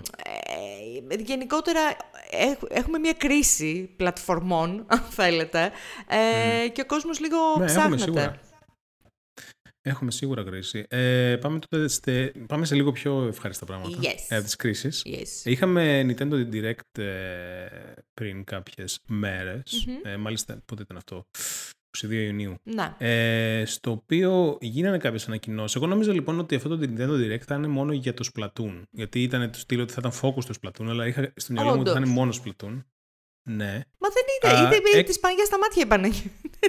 Ε, γενικότερα έχ- έχουμε μια κρίση πλατφορμών, αν θέλετε, ε, και ο κόσμος λίγο Ναι, έχουμε ψάχνεται. σίγουρα. Έχουμε σίγουρα κρίση. Ε, πάμε, τότε στε, πάμε σε λίγο πιο ευχάριστα πράγματα. Yes. Ε, τις κρίσεις. Yes. Είχαμε Nintendo Direct ε, πριν κάποιες μέρες. Ε, μάλιστα, πότε ήταν αυτό, 22 Ιουνίου. Να. Ε, στο οποίο γίνανε κάποιες ανακοινώσεις. Εγώ νόμιζα λοιπόν ότι αυτό το Nintendo Direct θα είναι μόνο για το Splatoon. Γιατί ήταν το στυλ ότι θα ήταν focus στο Splatoon, αλλά είχα στο μυαλό μου ότι θα Όντως. είναι μόνο Splatoon. Ναι. Μα δεν είναι, Α, είδε εκ- της Παναγιά στα μάτια είπανε.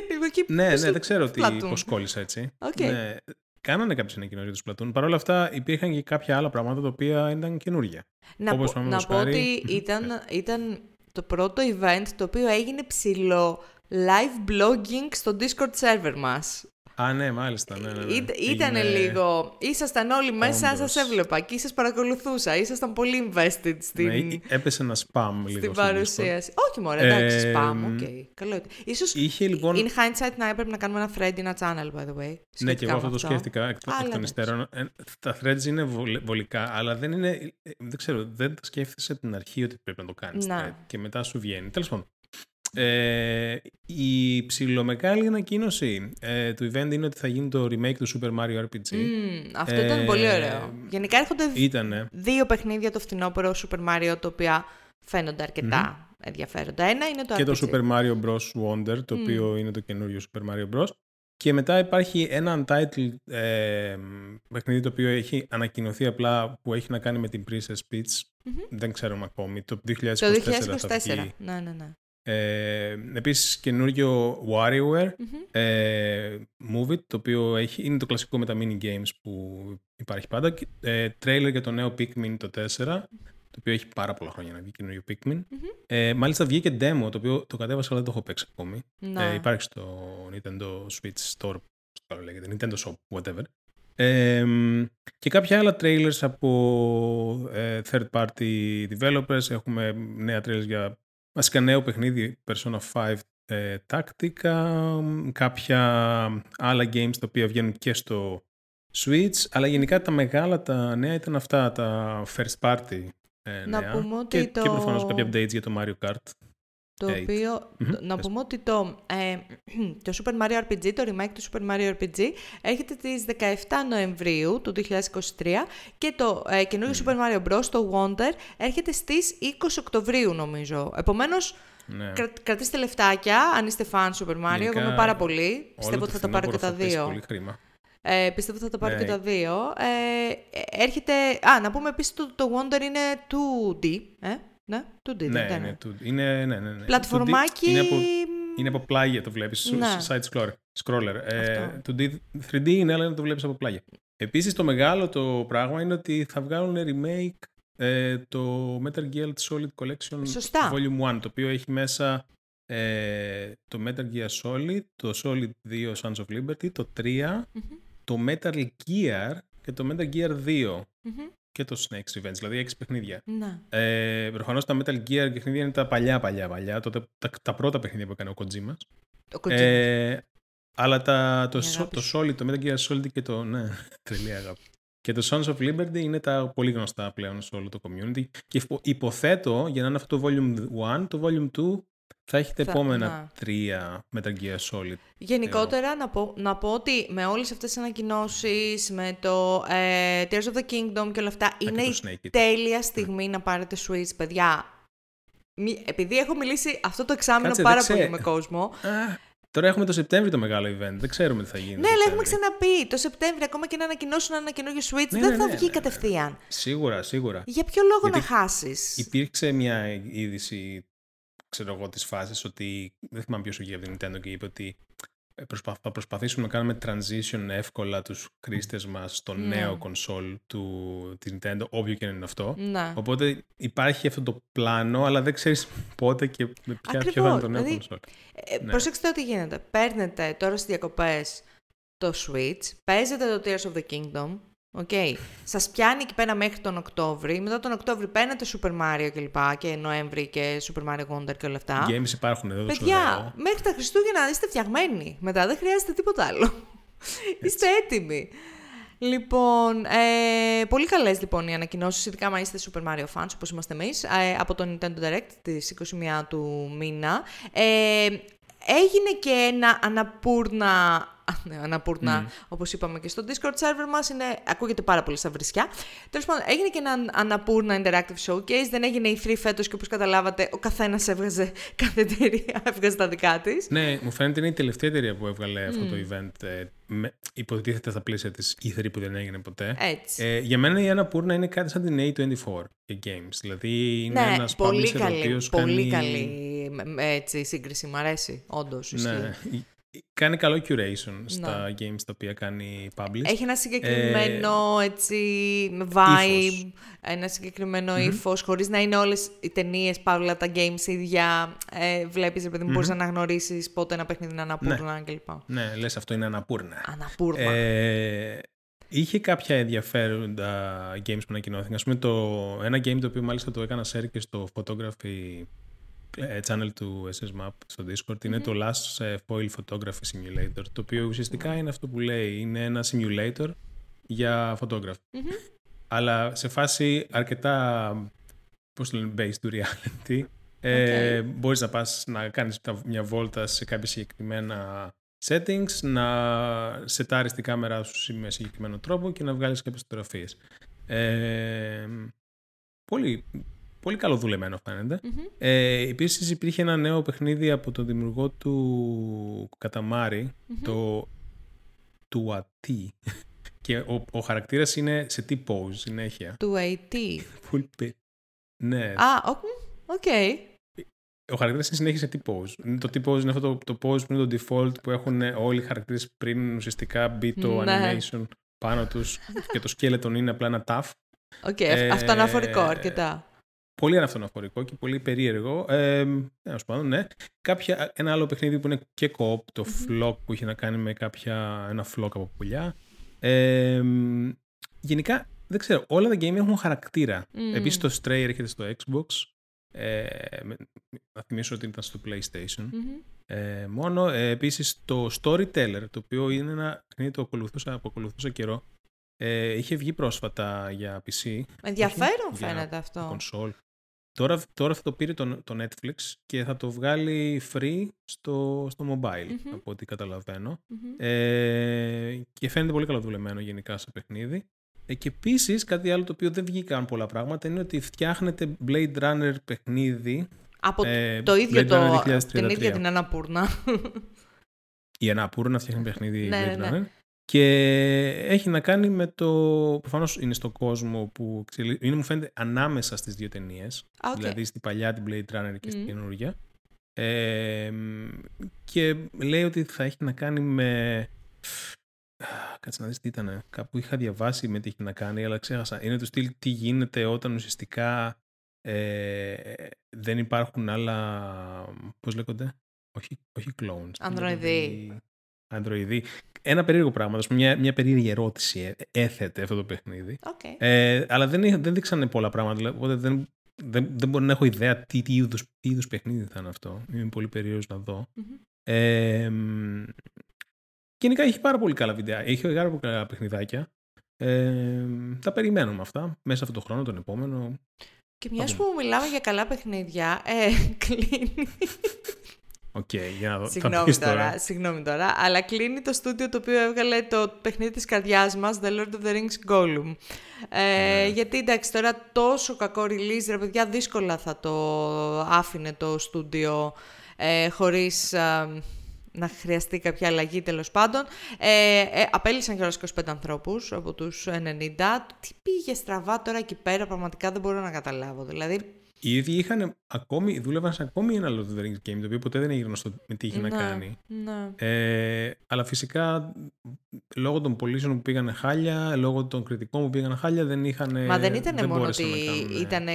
Λίγο εκεί Ναι, πίσω ναι, δεν ξέρω τι, Splatoon. πώς κόλλησα έτσι. Οκ. Ναι, κάνανε κάποιες ανακοινώσεις για το Splatoon. Παρ' όλα αυτά υπήρχαν και κάποια άλλα πράγματα τα οποία ήταν καινούργια. Να, Όπως πω, πάμε να ως πω χάρη- ότι Μμμ, ήταν, πες. ήταν το πρώτο event το οποίο έγινε ψιλο live blogging στο Discord server μας. Α, ναι, μάλιστα. Ναι, ναι, ναι. Ήτα- Ήτανε Έγινε- λίγο. Ήσασταν όλοι μέσα, Όντως. σας έβλεπα και σας παρακολουθούσα. Ήσασταν πολύ invested στην, Ναι, ε- έπεσε ένα spam λίγο στην στο Discord. παρουσίαση. Όχι μωρέ, εντάξει, Ε, spam, μ, οκ. Καλό ήταν. Ίσως Είχε λοιπόν. in hindsight να έπρεπε να κάνουμε ένα thread ή ένα channel, by the way. Ναι, και σχετικά εγώ με αυτό το σκέφτηκα εκ, εκ Αλλά των εντάξει. υστέρων. Ε, Τα threads είναι βολ- βολικά, αλλά δεν είναι. ε, Δεν ξέρω, δεν τα σκέφτεσαι από την αρχή ότι πρέπει να το κάνεις. Να. Και μετά σου βγαίνει. Τέλος πάντων. Ε, η ψιλομεγάλη ανακοίνωση ε, του event είναι ότι θα γίνει το remake του Super Mario RPG. Μμμ, αυτό ήταν Ε, πολύ ωραίο. Γενικά έρχονται Ήτανε. δύο παιχνίδια το φθινόπωρο Super Mario, τα οποία φαίνονται αρκετά ενδιαφέροντα. Ένα είναι το και το RPG. Super Mario Bros. Wonder, το οποίο είναι το καινούριο Super Mario Bros. Και μετά υπάρχει ένα untitled ε, παιχνίδι το οποίο έχει ανακοινωθεί απλά που έχει να κάνει με την Princess Peach. Δεν ξέρουμε ακόμη. Το 2024, Το θα 2024. βγει. Ναι, ναι, ναι. Ε, επίσης καινούριο WarioWare ε, Move It, το οποίο έχει, είναι το κλασικό με τα mini games που υπάρχει πάντα. Και, Ε, trailer για το νέο Pikmin το 4, το οποίο έχει πάρα πολλά χρόνια να βγει καινούριο Pikmin. Ε, μάλιστα βγήκε demo, το οποίο το κατέβασα αλλά δεν το έχω παίξει ακόμη. Ναι. Ε, υπάρχει στο Nintendo Switch Store, πώς το λέγεται, Nintendo Shop, whatever. Ε, και κάποια άλλα trailers από ε, third party developers. Έχουμε νέα trailers για βασικά νέο παιχνίδι Persona 5 ε, Tactica, κάποια άλλα games τα οποία βγαίνουν και στο Switch, αλλά γενικά τα μεγάλα τα νέα ήταν αυτά, τα first party ε, Να νέα. πούμε ότι και, το- και προφανώς κάποια updates για το Mario Kart. Το Eight. οποίο, Μμμ, να πες. πούμε ότι το, ε, το Super Mario RPG, το remake του Super Mario RPG, έρχεται τις 17 Νοεμβρίου του 2023 και το ε, καινούριο Super Mario Bros, το Wonder, έρχεται στις 20 Οκτωβρίου νομίζω. Επομένως, Ναι. κρα, κρατήστε λεφτάκια, αν είστε fan Super Mario, εγώ Γενικά, είμαι πάρα πολύ. Όλο Πιστεύω ότι θα τα πάρω και τα φθινόπωρο θα πέσει δύο. Πολύ χρήμα. Ε, πιστεύω ότι θα τα πάρω Ναι. και τα δύο. Ε, ε, έρχεται. Α, να πούμε επίσης ότι το, το Wonder είναι 2D. Ε, ναι, 2D δεν Ναι, ήταν. είναι, του- είναι, ναι, ναι, ναι. Πλατφορμάκι. Είναι από, είναι από πλάγια το βλέπεις, Ναι. side scroller. scroller. Ε, Αυτό. το D, 3D είναι, αλλά το βλέπεις από πλάγια. Επίσης το μεγάλο το πράγμα είναι ότι θα βγάλουν remake ε, το Metal Gear Solid Collection Σωστά. Volume 1, το οποίο έχει μέσα ε, το Metal Gear Solid, το Solid 2 Sons of Liberty, το 3, Μμμ, το Metal Gear και το Metal Gear 2 μμμ. Και το Snake's Revenge, δηλαδή 6 παιχνίδια. Ναι. Ε, Προφανώς τα Metal Gear παιχνίδια είναι τα παλιά, παλιά, παλιά. Τότε, τα, τα πρώτα παιχνίδια που έκανε ο Kojima. Το Kojima. Ε, αλλά τα, το, Η so- αγάπη το σου. Solid, το Metal Gear Solid και το. Ναι, τρελή αγάπη. Και το Sons of Liberty είναι τα πολύ γνωστά πλέον σε όλο το community. Και υπο- υποθέτω για να είναι αυτό το Volume 1, το Volume 2 θα έχει τα Θα- επόμενα ναι. τρία Metal Gear Solid. Γενικότερα να πω, να πω ότι με όλες αυτές τις ανακοινώσεις, με το ε, Tears of the Kingdom και όλα αυτά, και είναι το η Snake ήταν. τέλεια στιγμή να πάρετε Switch, παιδιά. Μη- Επειδή έχω μιλήσει αυτό το εξάμεινο Κάτσε, πάρα δεν πολύ ξέ- με κόσμο, Α, τώρα έχουμε το Σεπτέμβριο το μεγάλο event. Δεν ξέρουμε τι θα γίνει. το Ναι, αλλά έχουμε Σεπτέμβριο. ξαναπεί. Το Σεπτέμβριο, ακόμα και να ανακοινώσουν ένα καινούριο Switch, Ναι, δεν ναι, θα ναι, βγει ναι, ναι. κατευθείαν. Σίγουρα, σίγουρα. Για ποιο λόγο Γιατί να χάσεις; Υπήρξε μια είδηση, ξέρω εγώ, της φάσης ότι, δεν θυμάμαι ποιος βγήκε από την Nintendo και είπε ότι ε, προσπα- θα προσπαθήσουμε να κάνουμε transition εύκολα τους χρήστες μας στο Ναι. νέο κονσόλ του, της Nintendo, όποιο και να είναι αυτό. Ναι. Οπότε υπάρχει αυτό το πλάνο, αλλά δεν ξέρεις πότε και με ποια, ποιο θα Ακριβώς, είναι το νέο δηλαδή, κονσόλ. Ε, Ναι. Προσέξτε ό,τι γίνεται. Παίρνετε τώρα στις διακοπές το Switch, παίζετε το Tears of the Kingdom, Οκ. Σας πιάνει εκεί πέρα μέχρι τον Οκτώβρη. Μετά τον Οκτώβρη παίρνετε Super Mario και λοιπά και Νοέμβρη και Super Mario Wonder και όλα αυτά. Games υπάρχουν εδώ, τους Παιδιά, λέω. μέχρι τα Χριστούγεννα είστε φτιαγμένοι. Μετά δεν χρειάζεται τίποτα άλλο. είστε έτοιμοι. Λοιπόν, ε, πολύ καλές λοιπόν οι ανακοινώσεις, ειδικά αν είστε Super Mario fans, όπως είμαστε εμείς, ε, από το Nintendo Direct της 21 του μήνα. Ε, έγινε και ένα αναπούρνα, ναι, αναπούρνα Mm. όπως είπαμε και στο Discord server μας, είναι, ακούγεται πάρα πολύ σαν βρισιά. Τέλος πάντων, έγινε και ένα αναπούρνα interactive showcase, δεν έγινε η 3 φέτος και όπως καταλάβατε, ο καθένας έβγαζε, κάθε εταιρεία έβγαζε τα δικά της. Ναι, μου φαίνεται είναι η τελευταία εταιρεία που έβγαλε αυτό το event. Ε, με, υποτίθεται στα πλαίσια της E3 που δεν έγινε ποτέ. Έτσι. Ε, για μένα η Anna Purna είναι κάτι σαν την A24 για games. Δηλαδή είναι ναι, ένας πολύ publisher ο καλή, οποίος πολύ κάνει... καλή με- με- έτσι, σύγκριση. Μ' αρέσει, όντως. ισχύει. Ναι, κάνει καλό curation στα games τα οποία κάνει publish. Ναι. Έχει ένα συγκεκριμένο έτσι, vibe, ένα συγκεκριμένο mm-hmm. ύφος, χωρίς να είναι όλες οι ταινίες, παύλα τα games ίδια. Ε, Βλέπεις, επειδή μου μπορείς να αναγνωρίσεις πότε ένα παιχνίδι είναι αναπούρνα κλπ. Ναι, λες αυτό είναι Αναπούρνα. Αναπούρνα. Ε, είχε κάποια ενδιαφέροντα games που ανακοινώθηκαν. Ας πούμε, το, ένα game το οποίο μάλιστα το έκανα share και στο photography ε, channel του SS Map στο Discord είναι το Last ε, Foil Photography Simulator, το οποίο ουσιαστικά είναι αυτό που λέει, είναι ένα simulator για photography. Αλλά σε φάση αρκετά, πώς το λένε, based to reality. Ε, μπορείς να πας να κάνεις τα- μια βόλτα σε κάποια συγκεκριμένα settings, να σετάρεις την κάμερά σου με συγκεκριμένο τρόπο και να βγάλεις κάποιες φωτογραφίες. Ε, πολύ, πολύ καλό δουλεμένο φαίνεται. Μμμ. Ε, επίσης υπήρχε ένα νέο παιχνίδι από τον δημιουργό του Katamari το To a T. Και ο, ο χαρακτήρας είναι σε T-pose συνέχεια. To a T. Πολύ πε- Ναι. Α, οκ. οκ. Ο χαρακτήρας είναι συνέχεια σε T-pose. Είναι Το T-pose είναι αυτό το, το pose που είναι το default που έχουν όλοι οι χαρακτήρες πριν ουσιαστικά μπει το Ναι. animation πάνω τους και το skeleton είναι απλά ένα ταφ. Οκ, Ε, αυτοαναφορικό αρκετά. Πολύ αναυτοαναφορικό και πολύ περίεργο. Ε, Τέλος πάντων, ναι. Κάποια, ένα άλλο παιχνίδι που είναι και co-op, το Flock που είχε να κάνει με κάποια, ένα flock από πουλιά. Ε, γενικά, δεν ξέρω, όλα τα game έχουν χαρακτήρα. Μμμ. Επίσης το Stray έρχεται στο Xbox. Ε, με- να θυμίσω ότι ήταν στο PlayStation. Μμμ. Ε, μόνο ε, επίσης το Storyteller, το οποίο είναι ένα παιχνίδι το ακολουθούσα, που ακολουθούσα καιρό, ε, είχε βγει πρόσφατα για PC, Ενδιαφέρον για φαίνεται αυτό. console. Τώρα, τώρα θα το πήρε το, το Netflix και θα το βγάλει free στο, στο mobile, Μμμ. από ό,τι καταλαβαίνω. Μμμ. Ε, και φαίνεται πολύ καλά δουλεμένο γενικά σε παιχνίδι. Ε, και επίσης κάτι άλλο το οποίο δεν βγήκαν πολλά πράγματα είναι ότι φτιάχνετε Blade Runner παιχνίδι. Από ε, το ίδιο Blade το, Runner την 2033. ίδια την Αναπούρνα. Η Annapurna να φτιάχνει παιχνίδι Ναι, Blade ναι, ναι. Runner. Και έχει να κάνει με το. Προφανώς είναι στον κόσμο που εξελι... είναι, μου φαίνεται ανάμεσα στις δύο ταινίες. Α, οκ. Δηλαδή στην παλιά την Blade Runner και στην Μμμ. καινούργια. Ε, και λέει ότι θα έχει να κάνει με. Α, Κάτσε να δεις τι ήταν. Κάπου είχα διαβάσει με τι έχει να κάνει, αλλά ξέχασα. Είναι το στυλ τι γίνεται όταν ουσιαστικά ε, δεν υπάρχουν άλλα. Πώς λέγονται; Όχι, όχι clones. τι Ανδροειδή. λέγονται, Ανδροειδή. Ένα περίεργο πράγμα, ας πούμε, μια, μια περίεργη ερώτηση ε, έθετε αυτό το παιχνίδι. Οκ. Ε, αλλά δεν, είχα- δεν δείξανε πολλά πράγματα, δηλαδή, οπότε δεν, δεν, δεν μπορώ να έχω ιδέα τι, τι, είδους, τι είδους παιχνίδι θα είναι αυτό. Είμαι πολύ περίεργος να δω. Μμμ. Ε, μ, γενικά έχει πάρα πολύ καλά βιντεά. Έχει πάρα πολύ καλά παιχνιδάκια. Ε, τα περιμένουμε αυτά μέσα αυτό το χρόνο, τον επόμενο. Και μιας Θα που μιλάμε για καλά παιχνίδια, ε, κλείνει. Οκ, για να δω. Θα Συγγνώμη πεις τώρα, συγγνώμη τώρα, αλλά κλείνει το στούντιο το οποίο έβγαλε το παιχνίδι της καρδιάς μας, The Lord of the Rings Gollum. Ε, Ναι. Γιατί εντάξει, τώρα τόσο κακό release, ρε παιδιά, δύσκολα θα το άφηνε το στούντιο ε, χωρίς α, να χρειαστεί κάποια αλλαγή τέλος πάντων. Ε, ε, απέλυσαν και 25 ανθρώπους από τους 90. Τι πήγε στραβά τώρα εκεί πέρα, πραγματικά δεν μπορώ να καταλάβω. Δηλαδή, Οι ίδιοι είχαν ακόμη, δούλευαν σε ακόμη ένα Lord of the Rings game, το οποίο ποτέ δεν έγινε γνωστό με τι είχε να ναι, κάνει. Ναι. Ε, αλλά φυσικά λόγω των πωλήσεων που πήγανε χάλια, λόγω των κριτικών που πήγανε χάλια, δεν είχαν. Μα δεν ήταν μόνο μπόρεσαν ότι να κάνουν, ε, ήταν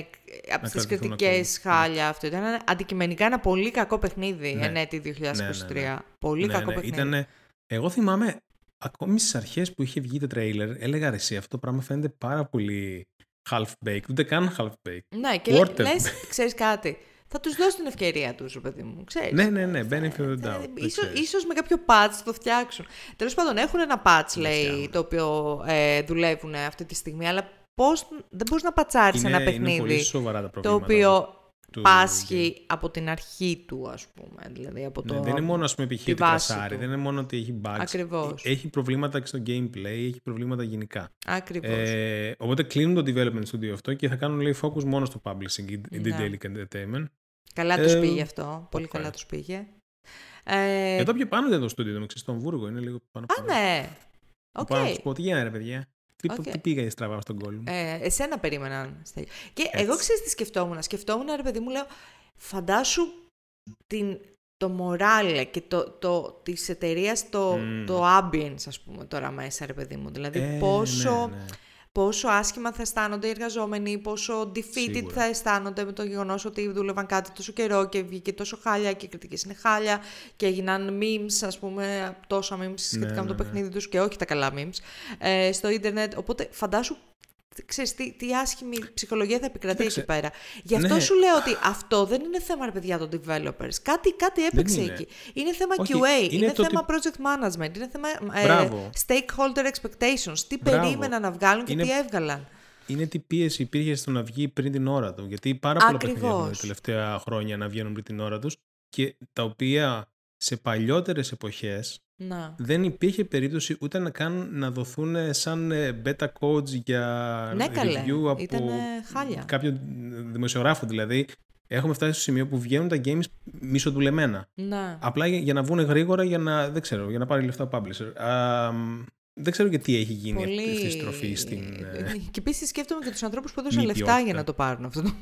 από τις κρατηθούν κριτικές ακόμη. χάλια αυτό. Ήταν αντικειμενικά ένα πολύ κακό παιχνίδι Ναι. εν έτη 2023. Ναι, ναι, ναι. Πολύ ναι, κακό ναι, παιχνίδι. Ήτανε, εγώ θυμάμαι, ακόμη στις αρχές που είχε βγει το τρέιλερ, έλεγα ρε εσύ, αυτό το πράγμα φαίνεται πάρα πολύ half-baked, ούτε καν half-baked. Ναι, και Water. λες, ξέρεις κάτι. Θα τους δώσει την ευκαιρία τους, παιδί μου. Ξέρεις. Ναι, ναι, ναι, benefit of the doubt, δεν Ίσως, ξέρεις. ίσως με κάποιο patch το φτιάξουν. Τέλος πάντων, έχουν ένα patch, Δεν λέει, φτιάχνουν. το οποίο ε, δουλεύουν αυτή τη στιγμή, αλλά πώς, δεν μπορείς να πατσάρεις Είναι, ένα είναι παιχνίδι πολύ σοβαρά τα το προβλήματα. οποίο του πάσχει από την αρχή του, ας πούμε. Δηλαδή, από game. το... Ναι, δεν είναι μόνο ας πούμε, π.χ. τη ότι βάση κρασάρει, του. δεν είναι μόνο ότι έχει bugs. Ακριβώς. Έχει προβλήματα και στο gameplay, έχει προβλήματα γενικά. Ακριβώς. Ε, οπότε κλείνουν το development studio αυτό και θα κάνουν λέει, focus μόνο στο publishing, η Ναι. Daedalic Entertainment. Καλά τους Ε, πήγε αυτό. Πολύ καλά ευχαριστώ. τους πήγε. Ε, Εδώ πιο πάνω δεν το studio, το στο Αμβούργο, είναι λίγο πάνω. Α, ναι. Οκ. Πάω να τους πω, τι γίνεται ρε παιδιά. Τι, Οκ. τι πήγε στραβά στον Gollum; Ε, εσένα περίμεναν. Στέλιο. Και Έτσι. εγώ ξέρεις τι σκεφτόμουν. Σκεφτόμουν, ρε παιδί μου, λέω, φαντάσου την, το μοράλε και το, το, της εταιρείας το, Μμμ. το ambience, ας πούμε, τώρα μέσα, ρε παιδί μου. Δηλαδή, Ε, πόσο, ναι, ναι. Πόσο άσχημα θα αισθάνονται οι εργαζόμενοι, πόσο defeated Σίγουρα. θα αισθάνονται με το γεγονός ότι δούλευαν κάτι τόσο καιρό και βγήκε τόσο χάλια και οι κριτικές είναι χάλια και έγιναν memes, ας πούμε, τόσα memes σχετικά με το ναι, ναι. παιχνίδι τους και όχι τα καλά memes ε, στο ίντερνετ. Οπότε φαντάσου Ξέρεις, τι, τι άσχημη ψυχολογία θα επικρατεί Κοίταξε, εκεί πέρα. Γι' αυτό ναι. σου λέω ότι αυτό δεν είναι θέμα, ρε παιδιά, των developers. Κάτι, κάτι έπαιξε είναι. εκεί. Είναι θέμα Όχι, QA, είναι, είναι το θέμα ότι- project management, είναι θέμα ε, Μπράβο. stakeholder expectations. Τι Μπράβο. περίμεναν να βγάλουν και Είναι- τι έβγαλαν. Είναι τι πίεση υπήρχε στο να βγει πριν την ώρα του. Γιατί πάρα πολλά Ακριβώς. παιχνίδια έχουν τα τελευταία χρόνια να βγαίνουν πριν την ώρα τους και τα οποία σε παλιότερες εποχές Να. δεν υπήρχε περίπτωση ούτε να κάνουν να δοθούν σαν ε, beta codes για Ναι, καλέ. review από Ήτανε χάλια. κάποιο δημοσιογράφο. Δηλαδή, έχουμε φτάσει στο σημείο που βγαίνουν τα games μισοδουλεμένα. Να. Απλά για, για να βγουν γρήγορα για να, δεν ξέρω, για να πάρει λεφτά ο publisher. Α, μ, δεν ξέρω γιατί έχει γίνει αυτή- Πολύ... αυτή η στροφή στην... ε, Και επίσης σκέφτομαι και τους ανθρώπους που έδωσαν μη λεφτά ποιότητα. για να το πάρουν αυτό το το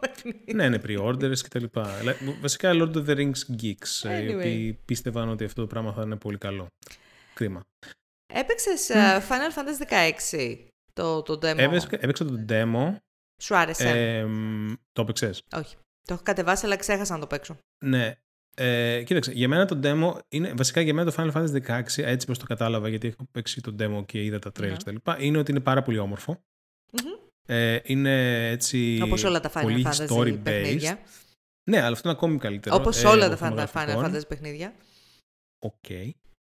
παιχνίδι. ναι, ναι, pre-orders και τα λοιπά. Αλλά, Βασικά Lord of the Rings geeks, ε, οι Anyway. οποίοι πίστευαν ότι αυτό το πράγμα θα είναι πολύ καλό. Κρίμα. Έπαιξες Final Fantasy 16 το, το demo; Έπαιξα, έπαιξα το demo. Σου άρεσε; Ε, μ, το έπαιξες; Όχι. Το έχω κατεβάσει, αλλά ξέχασα να το παίξω. Ναι. Ε, κοίταξε, για μένα το demo είναι, βασικά για μένα το Final Fantasy 16, έτσι πως το κατάλαβα γιατί έχω παίξει το demo και είδα τα trailers Ναι. κτλ. Είναι ότι είναι πάρα πολύ όμορφο. Μμμ. Ε, είναι έτσι Όπως όλα τα Final πολύ Fantasy story-based. παιχνίδια. Ναι, αλλά αυτό είναι ακόμη καλύτερο. Όπως ε, όλα τα Final- Final οφθαλμογραφικών. Fantasy παιχνίδια. Οκ.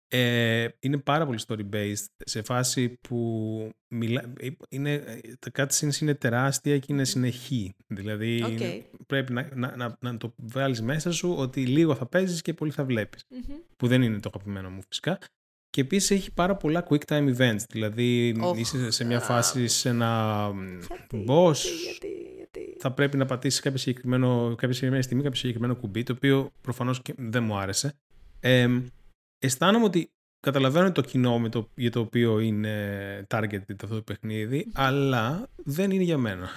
Ε, είναι πάρα πολύ story-based σε φάση που μιλά, είναι, τα cutscenes είναι τεράστια και είναι συνεχή. Δηλαδή Οκ. είναι- πρέπει να, να, να, να το βάλεις μέσα σου ότι λίγο θα παίζεις και πολύ θα βλέπεις. Μμμ. Που δεν είναι το αγαπημένο μου φυσικά. Και επίσης έχει πάρα πολλά quick time events. Δηλαδή Οχ, είσαι σε μια α, φάση σε ένα Γιατί, boss γιατί, γιατί, γιατί. θα πρέπει να πατήσεις κάποια, συγκεκριμένο, κάποια συγκεκριμένη στιγμή κάποιο συγκεκριμένο κουμπί, το οποίο προφανώς δεν μου άρεσε. Ε, αισθάνομαι ότι καταλαβαίνω το κοινό με το, για το οποίο είναι targeted αυτό το παιχνίδι, αλλά δεν είναι για μένα.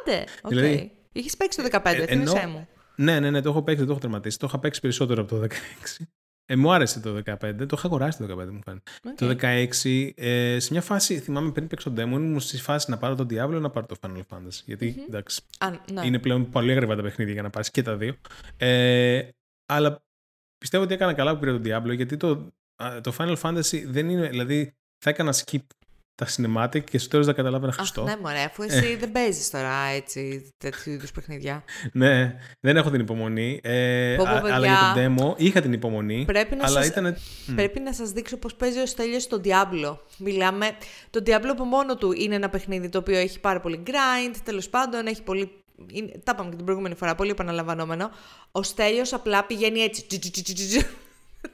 Άντε, οκ. Δηλαδή- Είχες παίξει το 15, Ε, θύμισέ ενώ- μου. ναι, ναι, ναι, το έχω παίξει, δεν το έχω τερματίσει. Το είχα παίξει περισσότερο από το 16. Ε, μου άρεσε το 15, το είχα αγοράσει το 15 μου φαίνεται. Οκ. Το 16, ε, σε μια φάση, θυμάμαι πριν παίξω το demo, ήμουν στη φάση να πάρω τον Diablo ή να πάρω το Final Fantasy. Γιατί, εντάξει, Α, ναι. είναι πλέον πολύ ακριβά τα παιχνίδια για να πάρεις και τα δύο. Ε, αλλά πιστεύω ότι έκανα καλά που πήρα τον Diablo γιατί το, α, το Final Fantasy δεν είναι. Δηλαδή θα έκανα skip τα cinematic και στο τέλος δεν καταλάβαινα Αχ, Χριστό. ναι, μωρέ, αφού εσύ δεν παίζεις τώρα έτσι τέτοιου είδους παιχνιδιά. Ναι, δεν έχω την υπομονή. Ε, Πω, πω, α- παιδιά. αλλά για το demo είχα την υπομονή. Πρέπει να αλλά σας- ήταν. Πρέπει να σας δείξω πώς παίζει ο Στέλιος στο Diablo. Μιλάμε, το Diablo από μόνο του είναι ένα παιχνίδι το οποίο έχει πάρα πολύ grind, τέλος πάντων έχει πολύ... Είναι, τα είπαμε και την προηγούμενη φορά, πολύ επαναλαμβανόμενο. Ο Στέλιος απλά πηγαίνει έτσι. τζι, τζι, τζι, τζι, τζι.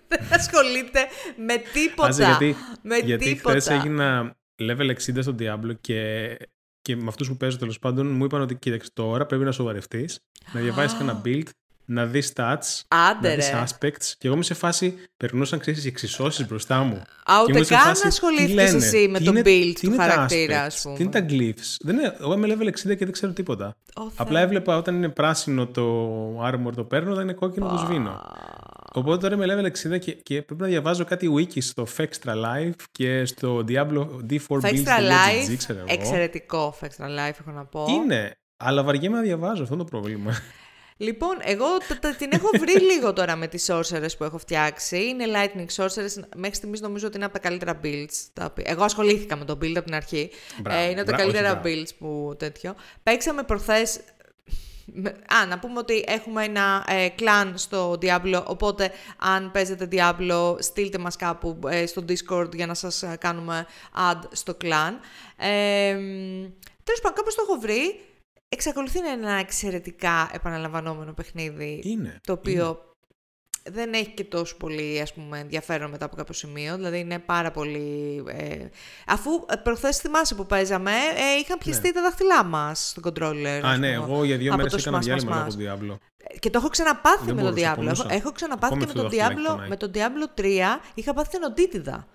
Δεν ασχολείται με τίποτα. Άσε, γιατί με γιατί τίποτα. χθες έγινα level 60 στο Diablo και, και με αυτούς που παίζω τέλος πάντων μου είπαν ότι κοίταξε τώρα πρέπει να σοβαρευτείς, να διαβάσεις ένα build, να δεις stats, Άντε να δεις ρε. aspects. Και εγώ είμαι σε φάση, περνούσαν ξέρεις εξισώσεις μπροστά μου. Α, Και ούτε ήμουν σε καν φάση, τι ασχολήθηκες λένε, εσύ με τι το είναι- build τι του είναι τα χαρακτήρα, aspects, ας πούμε. Τι είναι τα glyphs. Δεν είναι, εγώ είμαι level 60 και δεν ξέρω τίποτα. Ω, Θεέ. Απλά έβλεπα όταν είναι πράσινο το armor το παίρνω, όταν είναι κόκκινο το σβήνω. Οπότε τώρα είμαι level 60 και, και πρέπει να διαβάζω κάτι wiki στο Fextra Life και στο Diablo D4 Extra Builds.gg, Life, ξέρω εγώ. εξαιρετικό Extra Life έχω να πω. Είναι, αλλά βαριέμαι να διαβάζω, αυτό είναι το πρόβλημα. Λοιπόν, εγώ τα- τα- την έχω βρει λίγο τώρα με τις sorcerers που έχω φτιάξει. Είναι lightning sorcerers. Μέχρι στιγμής νομίζω ότι είναι από τα καλύτερα builds. Τα οποία... Εγώ ασχολήθηκα με το build από την αρχή. Μπράβο, ε, είναι από τα μπράβο, όχι καλύτερα μπράβο. builds που τέτοιο. Παίξαμε προχθές... με- Α, να πούμε ότι έχουμε ένα ε, clan στο Diablo, οπότε αν παίζετε Diablo, στείλτε μας κάπου ε, στο Discord για να σας ε, κάνουμε add στο clan. Ε, μ, τέλος πάντων, κάπως το έχω βρει. Εξακολουθεί να είναι ένα εξαιρετικά επαναλαμβανόμενο παιχνίδι, Είναι. το οποίο δεν έχει και τόσο πολύ ας πούμε, ενδιαφέρον μετά από κάποιο σημείο. Δηλαδή είναι πάρα πολύ... Ε, αφού ε, προχθές θυμάσαι που παίζαμε, ε, είχαν πιεστεί τα δάχτυλά μας στο controller. Ναι. Α, ας ναι, πούμε. εγώ για δύο από μέρες το έκανα smash, διάλειμμα smash, λόγω του Diablo. Και το έχω ξαναπάθει Δεν με τον μπορούσα, Diablo. Έχω, πονούσα. έχω ξαναπάθει Ακόμη και με αυτό τον, το δαχτυλάκι Diablo, πονάει. με τον Diablo 3. Είχα πάθει θενοτίτιδα.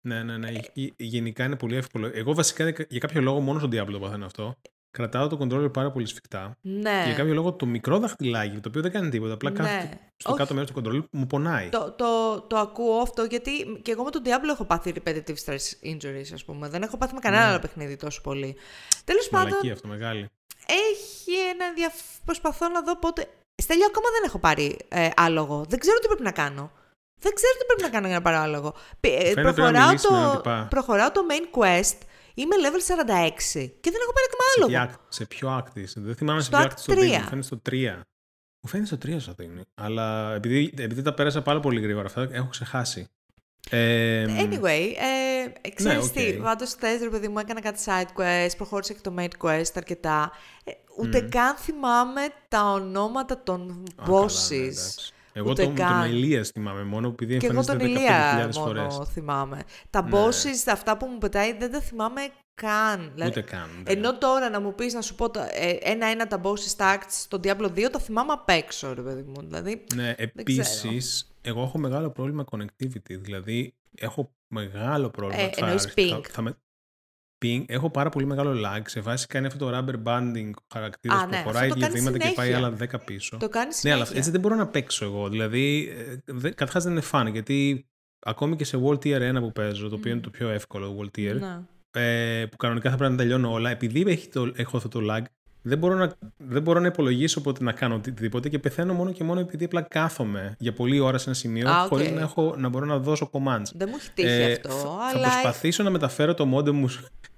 Ναι, ναι, ναι. γε- Γενικά είναι πολύ εύκολο. Εγώ βασικά για κάποιο λόγο μόνο στον Diablo το παθαίνω αυτό. Κρατάω το controller πάρα πολύ σφιχτά. Ναι. Και για κάποιο λόγο το μικρό δαχτυλάκι, το οποίο δεν κάνει τίποτα, απλά Ναι. κάθεται στο Όχι. κάτω μέρος του controller, μου πονάει. Το, το, το ακούω αυτό γιατί και εγώ με τον Diablo έχω πάθει repetitive stress injuries, ας πούμε. Δεν έχω πάθει με κανένα Ναι. άλλο παιχνίδι τόσο πολύ. Τέλος πάντων, Μαλακή αυτό, μεγάλη. έχει ένα ενδιαφέρον. Προσπαθώ να δω πότε. Στέλιο, ακόμα δεν έχω πάρει ε, άλογο. Δεν ξέρω τι πρέπει να κάνω. Δεν ξέρω τι πρέπει να κάνω για να πάρω άλογο. Π- ε, Φαίνεται να προχωράω, μιλήσει με έναν το, τυπά. προχωράω το main quest. Είμαι level 46 και δεν έχω πάρει ακόμα Σε, άλογο. ποια, act- σε ποιο act είσαι. Δεν θυμάμαι Στο σε ποιο act act στο δίνει. 3. Μου φαίνεται στο 3. Μου φαίνεται στο 3 σου δίνει. Αλλά επειδή, επειδή τα πέρασα πάρα πολύ γρήγορα αυτά, έχω ξεχάσει. Ε, Anyway, ε, ξέρεις οκ. τι, πάντως χθες ρε παιδί μου έκανα κάτι side quest, προχώρησα και το main quest αρκετά. Ε, ούτε καν θυμάμαι τα ονόματα των α, καλά, ναι, bosses. Εντάξει. Εγώ Ούτε τον, τον καν. Ηλίας θυμάμαι μόνο επειδή και εγώ εμφανίζεται τον Ηλία 15.000 μόνο φορές. θυμάμαι. Τα Ναι. bosses, αυτά που μου πετάει, δεν τα θυμάμαι καν. Δηλαδή, Ούτε καν. ναι. Ενώ τώρα να μου πεις να σου πω τα- ε, ένα-ένα τα bosses στα acts στο Diablo 2, τα θυμάμαι απ' έξω, ρε παιδί μου. Δηλαδή, Ναι, ξέρω. επίσης, εγώ έχω μεγάλο πρόβλημα connectivity. Δηλαδή, έχω μεγάλο πρόβλημα. Ε, εννοείς θα, ping. Θα, θα με, ping. Έχω πάρα πολύ μεγάλο lag. Σε βάση κάνει αυτό το rubber banding ο χαρακτήρας Α, που ναι, αυτό προχωράει το δύο κάνει βήματα και πάει συνέχεια. άλλα 10 πίσω. το κάνει Ναι, συνέχεια. αλλά έτσι δεν μπορώ να παίξω εγώ. Δηλαδή, ε, δε- καταρχάς δεν είναι fun, γιατί ακόμη και σε World Tier 1 που παίζω, το οποίο είναι το πιο εύκολο World Tier, Ναι. ε, που κανονικά θα πρέπει να τελειώνω όλα, επειδή έχει το, έχω αυτό το lag, δεν μπορώ, να, δεν μπορώ να υπολογίσω πότε να κάνω οτιδήποτε και πεθαίνω μόνο και μόνο επειδή απλά κάθομαι για πολλή ώρα σε ένα σημείο Α, οκ. χωρίς να, έχω, να μπορώ να δώσω commands. Δεν μου έχει τύχει Ε, αυτό, θα, αλλά... θα προσπαθήσω να μεταφέρω το modem μου,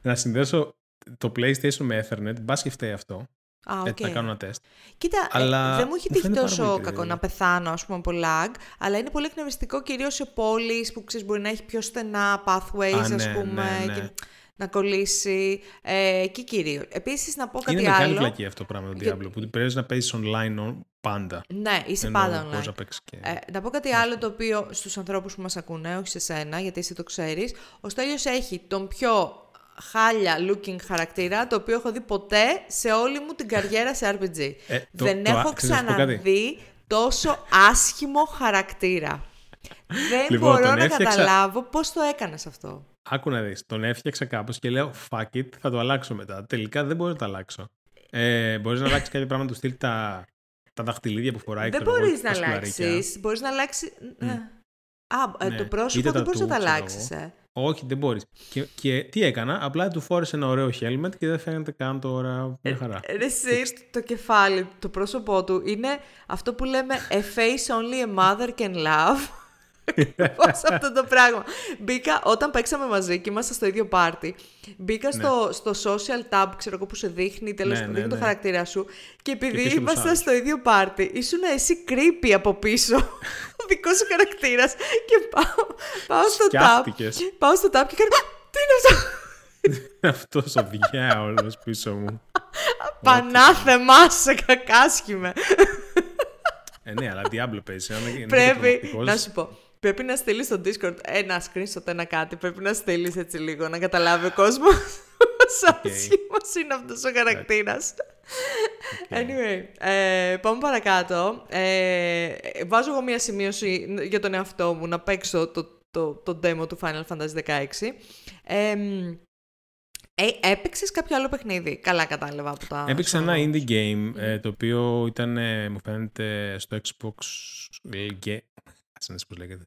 να συνδέσω το PlayStation με Ethernet. Μπα και φταίει αυτό. Α, Έτσι, οκ. να κάνω ένα τεστ. Κοίτα, ε, Αλλά δεν μου έχει μου τύχει φαίνεται πάρα τόσο πολύ κακό περίεργο. να πεθάνω, ας πούμε, από lag, αλλά είναι πολύ εκνευριστικό κυρίως σε πόλεις που ξέρεις μπορεί να έχει πιο στενά pathways, Α, ας ναι, πούμε, ναι, ναι. και να κολλήσει. Ε, εκεί κυρίως. Επίσης, να πω κάτι Είναι μεγάλη άλλο. βλακεία αυτό το πράγμα το Για- Diablo που πρέπει να παίζεις online on- πάντα. Ναι, είσαι Ενώ πάντα μπορείς online. να παίξεις και... Ε, να πω κάτι άλλο το οποίο στους ανθρώπους που μας ακούνε, όχι σε σένα, γιατί εσύ το ξέρεις. Ο Στέλιος έχει τον πιο χάλια looking χαρακτήρα, το οποίο έχω δει ποτέ σε όλη μου την καριέρα σε RPG. Ε, το- Δεν το- έχω ξέρεις να σου πω κάτι; ξαναδεί τόσο άσχημο χαρακτήρα. Δεν Λοιπόν, μπορώ τον να έφτιαξα- καταλάβω πώς το έκανες αυτό. Άκου να δεις, τον έφτιαξα κάπως και λέω fuck it, θα το αλλάξω μετά. Τελικά δεν μπορώ να το αλλάξω. Ε, μπορείς να αλλάξεις κάποια πράγματα του στυλ τα, τα δαχτυλίδια που φοράει. δεν ξέρω εγώ, μπορείς τα να σκουλαρίκια. αλλάξεις. Μπορείς να αλλάξεις... ναι. Α, ε, Ναι. το πρόσωπο Είτε δεν τα μπορείς να του, το ξέρω αλλάξεις, ε. Όχι, δεν μπορείς. Και, και τι έκανα, απλά του φόρεσε ένα ωραίο helmet και δεν φαίνεται καν τώρα μια χαρά. Ρε εσύ, το κεφάλι, το πρόσωπό του είναι αυτό που λέμε a face only a mother can love. Πώς αυτό το πράγμα. Μπήκα, όταν παίξαμε μαζί και ήμασταν στο ίδιο πάρτι, μπήκα στο, στο social tab, ξέρω εγώ που σε δείχνει, τέλος Ναι, που ναι, δείχνει το ναι. χαρακτήρα σου. Και επειδή πίσω τους ήμασταν άλλους. στο ίδιο πάρτι, ήσουν εσύ creepy από πίσω. Ο δικός σου χαρακτήρας. Και πάω, πάω στο tab. Σκιάχτηκες. Πάω στο tab και κάνω. Τι είναι αυτό; Αυτός ο διάολος πίσω μου. Πανάθεμά σε κακάσχημα. Ε, ναι, αλλά Diablo παίζει. αν είναι Πρέπει διπλωματικός, να σου πω. Πρέπει να στείλεις στο Discord ένα screenshot, ένα κάτι. Πρέπει να στείλεις έτσι λίγο να καταλάβει ο κόσμος. Πόσο άσχημο είναι αυτός ο χαρακτήρας. Anyway, ε, πάμε παρακάτω. Ε, βάζω εγώ μία σημείωση για τον εαυτό μου να παίξω το, το, το demo του Final Fantasy 16. Ε, ε, Έπαιξες κάποιο άλλο παιχνίδι; Καλά κατάλαβα από τα. Έπαιξα ένα show notes. indie game ε, το οποίο ήταν, ε, μου φαίνεται, στο Xbox. Ε, Ge- Ας να δεις πώς λέγεται.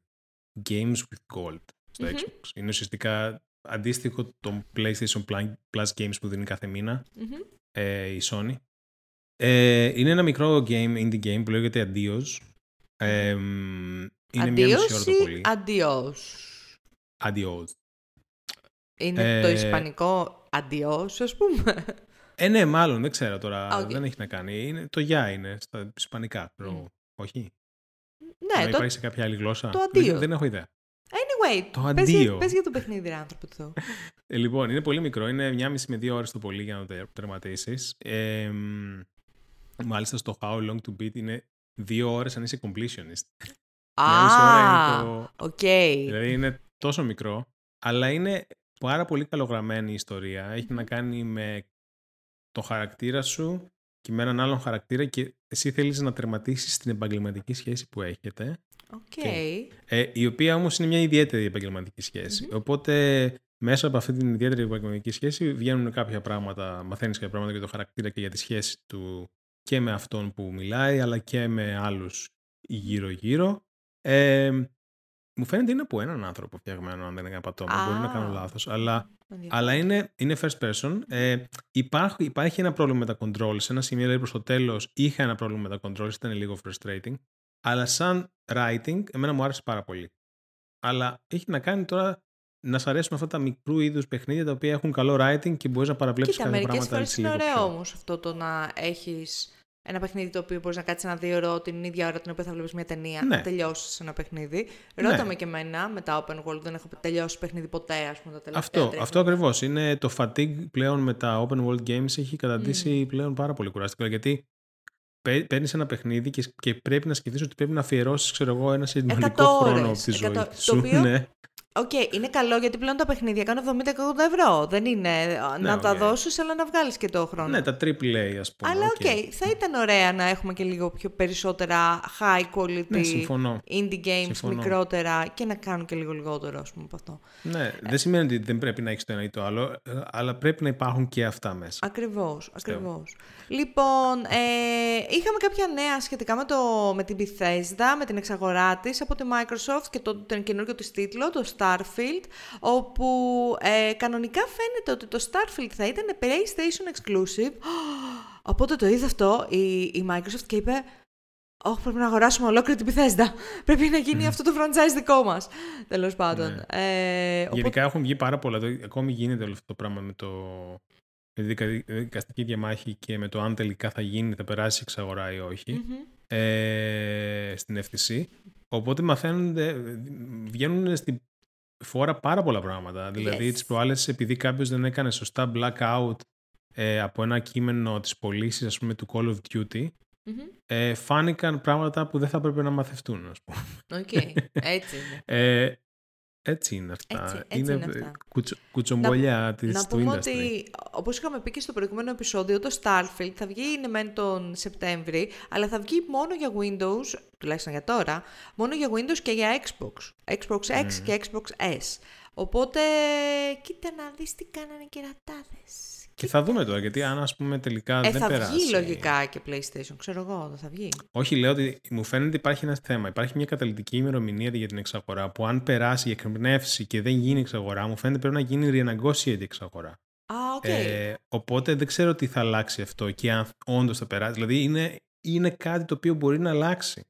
Games with Gold στο Xbox. Είναι ουσιαστικά αντίστοιχο των PlayStation Plus- Plus Games που δίνει κάθε μήνα Μμμ. ε, η Sony. Ε, είναι ένα μικρό game, indie game που λέγεται Adios. Ε, μ, είναι μία μισή ώρα το Adios ή πολύ. αντιός. Adios. Είναι το Ε, ισπανικό adiós, ας πούμε. Ε, ναι, μάλλον, δεν ξέρω τώρα. Α, οκ. Δεν έχει να κάνει. Είναι, το γεια είναι στα ισπανικά. ξέρω. Όχι; Ναι, να το... υπάρχει σε κάποια άλλη γλώσσα. το Δεν- αντίο. Δεν, έχω ιδέα. Anyway, Το πες, για- αντίο. πες για το παιχνίδι, ρε άνθρωπο του. Ε, λοιπόν, είναι πολύ μικρό. Είναι μια μισή με δύο ώρες το πολύ για να το τερματίσεις. Ε, μ, μάλιστα στο How Long to Beat είναι δύο ώρες αν είσαι completionist. Μια μισή ώρα Α, είναι το... οκ. Δηλαδή είναι τόσο μικρό, αλλά είναι πάρα πολύ καλογραμμένη η ιστορία. Έχει να κάνει με το χαρακτήρα σου και με έναν άλλον χαρακτήρα και εσύ θέλεις να τερματίσεις την επαγγελματική σχέση που έχετε, Οκ. ε, η οποία όμως είναι μια ιδιαίτερη επαγγελματική σχέση. Οπότε μέσα από αυτή την ιδιαίτερη επαγγελματική σχέση βγαίνουν κάποια πράγματα, μαθαίνεις κάποια πράγματα για το χαρακτήρα και για τη σχέση του και με αυτόν που μιλάει, αλλά και με άλλους γύρω-γύρω. Ε, μου φαίνεται είναι από έναν άνθρωπο φτιαγμένο, αν δεν είναι πατώμα. Μπορεί να κάνω Α. λάθος. Αλλά, Ενδιαφέρον. αλλά είναι, είναι first person. Ε, υπάρχει, υπάρχει ένα πρόβλημα με τα controls. Σε ένα σημείο, δηλαδή προς το τέλος, είχα ένα πρόβλημα με τα controls. Ήταν λίγο frustrating. Αλλά σαν writing, εμένα μου άρεσε πάρα πολύ. Αλλά έχει να κάνει τώρα να σ' αρέσουν αυτά τα μικρού είδους παιχνίδια τα οποία έχουν καλό writing και μπορείς να παραβλέψεις Κοίτα, κάποια μερικές πράγματα φορές έτσι είναι λίγο ωραίο πιο. όμως αυτό το να έχεις ένα παιχνίδι το οποίο μπορείς να κάτσεις ένα δύο ώρο την ίδια ώρα την οποία θα βλέπεις μια ταινία, Ναι. να τελειώσεις ένα παιχνίδι. Ναι. Ρώτα με και εμένα με τα open world, δεν έχω τελειώσει παιχνίδι ποτέ, ας πούμε, τα τελευταία Αυτό, τρία αυτό χρόνια. ακριβώς. Είναι το fatigue πλέον με τα open world games έχει καταντήσει Mm. πλέον πάρα πολύ κουραστικό γιατί παίρνεις ένα παιχνίδι και, και πρέπει να σκεφτείς ότι πρέπει να αφιερώσεις, ξέρω εγώ, ένα σημαντικό Εκατό χρόνο ώρες, από τη ζωής εκατό- σου. το οποίο Ναι. Οκ, είναι καλό γιατί πλέον τα παιχνίδια κάνουν 70-80 ευρώ. Δεν είναι να τα οκ. δώσεις, αλλά να βγάλεις και το χρόνο. ναι, τα AAA ας πούμε. Αλλά οκ. οκ, θα ήταν ωραία να έχουμε και λίγο πιο περισσότερα high quality Ναι, συμφωνώ. indie games Συμφωνώ. μικρότερα και να κάνουν και λίγο λιγότερο, ας πούμε, από αυτό. Ναι, δεν σημαίνει ότι δεν πρέπει να έχεις το ένα ή το άλλο, ε, αλλά πρέπει να υπάρχουν και αυτά μέσα. Ακριβώς, Πιστεύω. Ακριβώς. Λοιπόν, ε, είχαμε κάποια νέα σχετικά με, το, με την Bethesda, με την εξαγορά της από τη Microsoft και το, τον καινούργιο της τίτλο, το Starfield, όπου ε, κανονικά φαίνεται ότι το Starfield θα ήταν PlayStation exclusive. Οπότε το είδε αυτό η, η Microsoft και είπε όχι, πρέπει να αγοράσουμε ολόκληρη την Bethesda. Πρέπει να γίνει αυτό το franchise δικό μας. Τέλος πάντων. Ναι. Ε, οπότε- Γενικά έχουν βγει πάρα πολλά. Το- Ακόμη γίνεται όλο αυτό το πράγμα με το με τη δικα- δικαστική διαμάχη και με το αν τελικά θα γίνει, θα περάσει εξαγορά ή όχι Μμμ. ε, στην FTC. Οπότε μαθαίνουν, βγαίνουν στην φόρα πάρα πολλά πράγματα. Δηλαδή, Yes. τις προάλλες, επειδή κάποιος δεν έκανε σωστά blackout ε, από ένα κείμενο τις πωλήσεις, ας πούμε, του Call of Duty, Μμμ. ε, φάνηκαν πράγματα που δεν θα έπρεπε να μαθευτούν, ας πούμε. Οκ, έτσι είναι. Ε, έτσι είναι αυτά. Έτσι- έτσι είναι αυτά. κουτσο- κουτσομπολιά της, Να του πούμε industry. ότι, όπως είχαμε πει και στο προηγούμενο επεισόδιο, το Starfield θα βγει είναι μεν τον Σεπτέμβρη, αλλά θα βγει μόνο για Windows, τουλάχιστον για τώρα, μόνο για Windows και για Xbox. Xbox X και Xbox S. Οπότε, κοίτα να δεις τι κάνανε οι κερατάδες. Και θα δούμε τώρα, γιατί αν ας πούμε τελικά Ε, δεν θα περάσει. βγει λογικά και PlayStation, ξέρω εγώ, δεν θα βγει. Όχι, λέω ότι μου φαίνεται ότι υπάρχει ένα θέμα. Υπάρχει μια καταληκτική ημερομηνία για την εξαγορά που αν περάσει, εκπνεύσει και δεν γίνει εξαγορά, μου φαίνεται πρέπει να γίνει renegotiate η εξαγορά. Α, οκ. Ε, οπότε δεν ξέρω τι θα αλλάξει αυτό και αν όντως θα περάσει. Δηλαδή είναι, είναι κάτι το οποίο μπορεί να αλλάξει.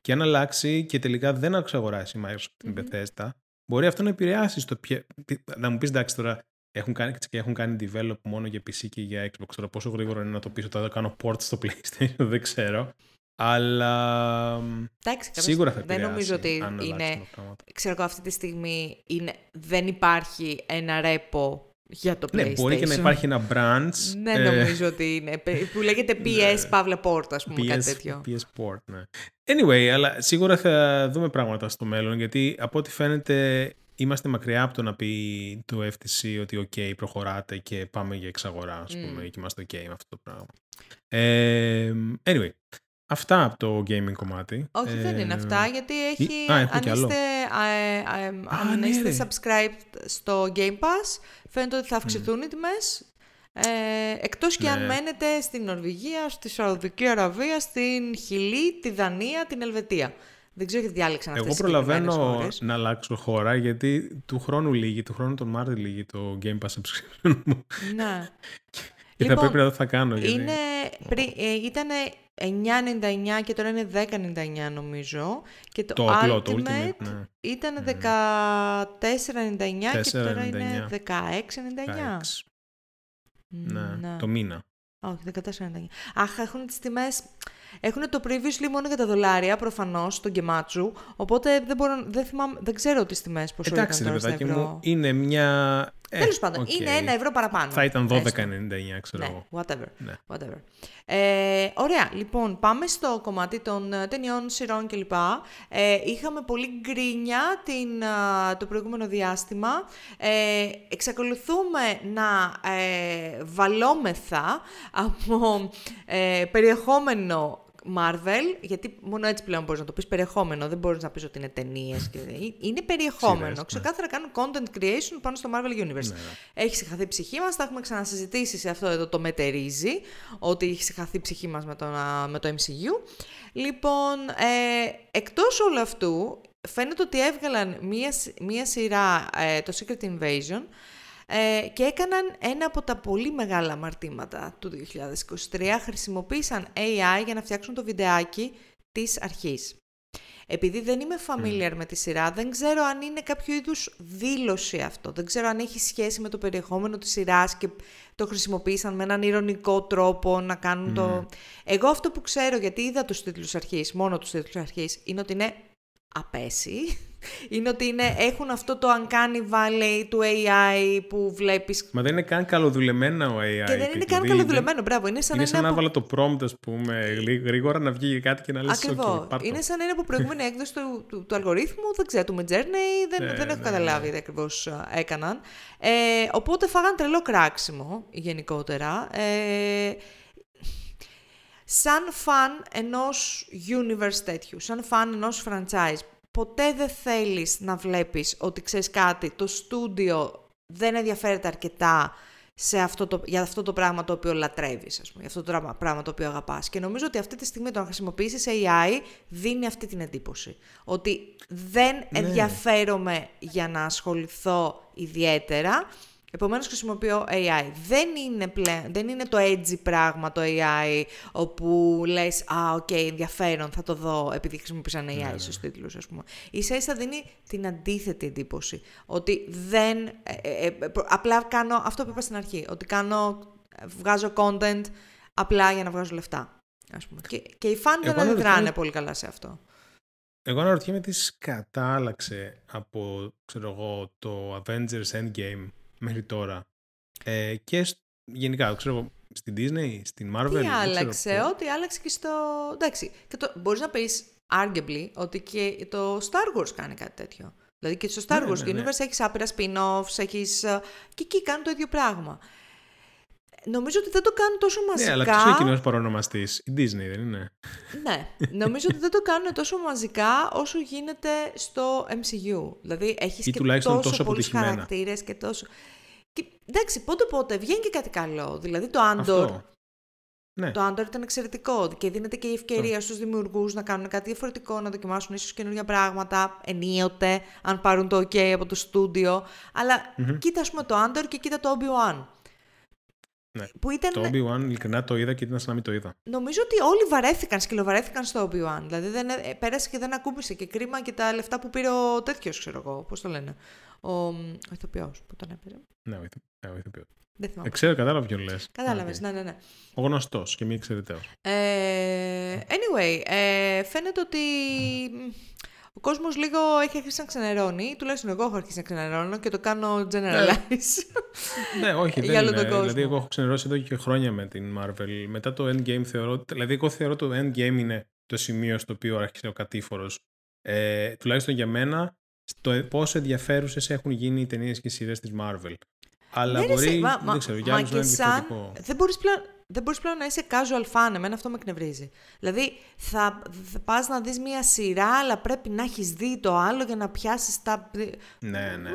Και αν αλλάξει και τελικά δεν εξαγοράσει η Microsoft την Μμμ. Bethesda, μπορεί αυτό να επηρεάσει στο ποια... τι- Να μου πεις εντάξει τώρα, έχουν κάνει, και έχουν κάνει develop μόνο για PC και για Xbox. Τώρα πόσο γρήγορα είναι να το πεις ότι θα κάνω port στο PlayStation, δεν ξέρω. Αλλά μ, Εντάξει, κάποια σίγουρα θα στιγμή δεν επηρεάσει νομίζω ότι αν αλλάξουν είναι τα πράγματα. ξέρω εγώ αυτή τη στιγμή είναι, δεν υπάρχει ένα ρέπο για το PlayStation. Ναι, μπορεί και να υπάρχει ένα branch. Δεν ε, νομίζω ότι είναι. Πε- Που λέγεται PS Παύλα Port, ας πούμε, κάτι PS, τέτοιο. PS Port, ναι. Anyway, αλλά σίγουρα θα δούμε πράγματα στο μέλλον, γιατί από ό,τι φαίνεται είμαστε μακριά από το να πει το FTC ότι ok, προχωράτε και πάμε για εξαγορά, ας πούμε, Mm. και είμαστε ok με αυτό το πράγμα. Ε, anyway, αυτά από το gaming κομμάτι. Όχι, δεν είναι Ε, αυτά, γιατί έχει, α, έχουν αν, κι άλλο. είστε, ε, ε, αν ναι, είστε ρε. subscribed στο Game Pass, φαίνεται ότι θα αυξηθούν οι τιμές. Ε, εκτός και αν Ναι. μένετε στην Νορβηγία, στη Σαουδική Αραβία, στην Χιλή, τη Δανία, την Ελβετία. Δεν ξέρω γιατί διάλεξαν αυτές Εγώ τις συγκεκριμένες προλαβαίνω χώρες. να αλλάξω χώρα γιατί του χρόνου λύγει, του χρόνου τον Μάρτιο λύγει το Game Pass subscription μου. Ναι. Και θα Λοιπόν, πρέπει να δω τι θα κάνω. Γιατί... Είναι, πρι, ε, ήταν 9,99 και τώρα είναι 10,99 νομίζω. Και το, Το Ultimate, απλό, το Ultimate, ναι. ήταν 14,99 και τώρα 4,99. είναι 16,99. 16. Ναι, Ναι. το μήνα. Όχι, 14,99. Αχ, έχουν τις τιμές... Έχουν το previously μόνο για τα δολάρια, προφανώς, στο Gematsu, οπότε δεν, μπορώ, δεν, θυμάμαι, δεν ξέρω τις τιμές πόσο Εντάξει, ρε ήταν τώρα στα παιδάκι ευρώ. μου, είναι μια. Ε, Τέλος πάντων, οκ. είναι ένα ευρώ παραπάνω. Θα ήταν έστω. 12,99, ξέρω Ναι, εγώ. whatever. Ναι. whatever. Ε, ωραία, λοιπόν, πάμε στο κομμάτι των ε, ταινιών, σειρών κλπ. Ε, είχαμε πολύ γκρίνια την, α, το προηγούμενο διάστημα. Ε, εξακολουθούμε να ε, βαλλόμεθα από ε, περιεχόμενο Marvel, γιατί μόνο έτσι πλέον μπορείς να το πεις περιεχόμενο, δεν μπορείς να πεις ότι είναι ταινίες. Και... Είναι περιεχόμενο. Σειρές, ναι. Ξεκάθαρα κάνουν content creation πάνω στο Marvel Universe. Ναι, ναι. Έχει συγχαθεί η ψυχή μας, τα έχουμε ξανασυζητήσει σε αυτό εδώ το μετερίζει, ότι έχει συγχαθεί η ψυχή μας με το, α, με το MCU. Λοιπόν, ε, εκτός όλου αυτού, φαίνεται ότι έβγαλαν μία, σ- μία σειρά, ε, το Secret Invasion, ε, και έκαναν ένα από τα πολύ μεγάλα αμαρτήματα του 2023. Χρησιμοποίησαν AI για να φτιάξουν το βιντεάκι της αρχής. Επειδή δεν είμαι familiar με τη σειρά, δεν ξέρω αν είναι κάποιο είδους δήλωση αυτό. Δεν ξέρω αν έχει σχέση με το περιεχόμενο της σειράς και το χρησιμοποίησαν με έναν ηρωνικό τρόπο να κάνουν το... Εγώ αυτό που ξέρω, γιατί είδα τους τίτλους αρχής, μόνο τους τίτλους αρχής, είναι ότι είναι απέσι. Είναι ότι είναι, έχουν αυτό το uncanny valley του AI που βλέπεις Μα δεν είναι καν καλοδουλεμένα ο AI. και δεν είναι τίτλοι. καν Δεν- καλοδουλεμένο, μπράβο. Είναι σαν Είναι σαν ένα να από... βάλω το prompt, ας πούμε, γλύ- γρήγορα να βγει κάτι και να λες Ακριβώς. «Οκ, πάρ' το». είναι σαν ένα από προηγούμενη έκδοση του, του, του αλγορίθμου, δεν ξέρω, του Midjourney, δεν, Ναι, δεν έχω ναι, καταλάβει τι ακριβώς α, έκαναν. Ε, οπότε φάγαν τρελό κράξιμο γενικότερα. Ε, σαν φαν ενός universe τέτοιου, σαν φαν ενός franchise, ποτέ δεν θέλεις να βλέπεις ότι ξέρεις κάτι, το στούντιο δεν ενδιαφέρεται αρκετά σε αυτό το, για αυτό το πράγμα το οποίο λατρεύεις, ας πούμε, για αυτό το πράγμα, πράγμα το οποίο αγαπάς. Και νομίζω ότι αυτή τη στιγμή το να χρησιμοποιήσεις AI δίνει αυτή την εντύπωση. Ότι δεν ενδιαφέρομαι για να ασχοληθώ ιδιαίτερα, επομένως χρησιμοποιώ AI. Δεν είναι, πλέον, δεν είναι το edgy πράγμα το AI, όπου λες, α, οκ, okay, ενδιαφέρον, θα το δω, επειδή χρησιμοποίησαν AI ναι, στους τίτλους, ας πούμε. Ίσα ίσα δίνει την αντίθετη εντύπωση, ότι δεν, ε, ε, ε, απλά κάνω αυτό που είπα στην αρχή, ότι κάνω, βγάζω content απλά για να βγάζω λεφτά. Ας πούμε. Και, και οι φαν δεν αντιδράνε πολύ καλά σε αυτό. Εγώ αναρωτιέμαι τι κατάλαξε από ξέρω εγώ, το Avengers Endgame μέχρι τώρα. Ε, και γενικά, ξέρω στην Disney, στην Marvel. Τι άλλαξε, ό,τι άλλαξε και στο... Εντάξει, και το... μπορείς να πεις arguably ότι και το Star Wars κάνει κάτι τέτοιο. Δηλαδή και στο Star ναι, Wars ναι, ναι. Universe έχεις άπειρα spin-offs, έχεις... Ε, και εκεί κάνουν το ίδιο πράγμα. Νομίζω ότι δεν το κάνουν τόσο μαζικά. Ναι, αλλά ποιο είναι ο κοινός παρονομαστής, η Disney, δεν είναι; ναι, νομίζω ότι δεν το κάνουν τόσο μαζικά όσο γίνεται στο MCU. Δηλαδή έχεις και τόσο, τόσο πολλούς χαρακτήρες και τόσο. Και, εντάξει, πότε πότε βγαίνει και κάτι καλό. Δηλαδή το Andor. Ναι. Το Andor ήταν εξαιρετικό και δίνεται και η ευκαιρία στους δημιουργούς να κάνουν κάτι διαφορετικό, να δοκιμάσουν ίσως καινούργια πράγματα, ενίοτε, αν πάρουν το OK από το στούντιο. Αλλά mm-hmm. κοίτα, ας πούμε, το Andor και κοίτα το Obi-Wan. Ναι. Που ήταν... Το Obi-Wan ειλικρινά το είδα και ήταν σαν να μην το είδα. Νομίζω ότι όλοι βαρέθηκαν, σκυλοβαρέθηκαν στο Obi-Wan. Δηλαδή δεν, ε, πέρασε και δεν ακούμπησε και κρίμα και τα λεφτά που πήρε ο τέτοιος, ξέρω εγώ. Πώς το λένε. Ο, ο ηθοποιός που τον έπαιρε. Ναι, ο, ηθο... ο ηθοποιός. Δεν θυμάμαι. Ε, ξέρω, κατάλαβα ποιον λες. Κατάλαβες, okay. ναι, ναι, ναι. Ο γνωστός και μη εξαιρεταίο. Ε, anyway, ε, φαίνεται ότι ο κόσμος λίγο έχει αρχίσει να ξενερώνει, τουλάχιστον εγώ έχω αρχίσει να ξενερώνω και το κάνω generalize. ναι, όχι, δεν είναι. Δηλαδή, εγώ έχω ξενερώσει εδώ και χρόνια με την Marvel. Μετά το Endgame θεωρώ. Δηλαδή, εγώ θεωρώ το Endgame είναι το σημείο στο οποίο άρχισε ο κατήφορος. Ε, τουλάχιστον για μένα, στο πόσο ενδιαφέρουσες έχουν γίνει οι ταινίες και οι σειρές της Marvel. Αλλά ναι, μπορεί. Μα, δεν ξέρω, για άλλους να είναι διαφορετικό. Δεν μπορείς πλέον δεν μπορείς πλέον να είσαι casual fan. Εμένα αυτό με εκνευρίζει. Δηλαδή, θα, θα πας να δεις μία σειρά, αλλά πρέπει να έχεις δει το άλλο για να πιάσεις τα. Ναι, ναι.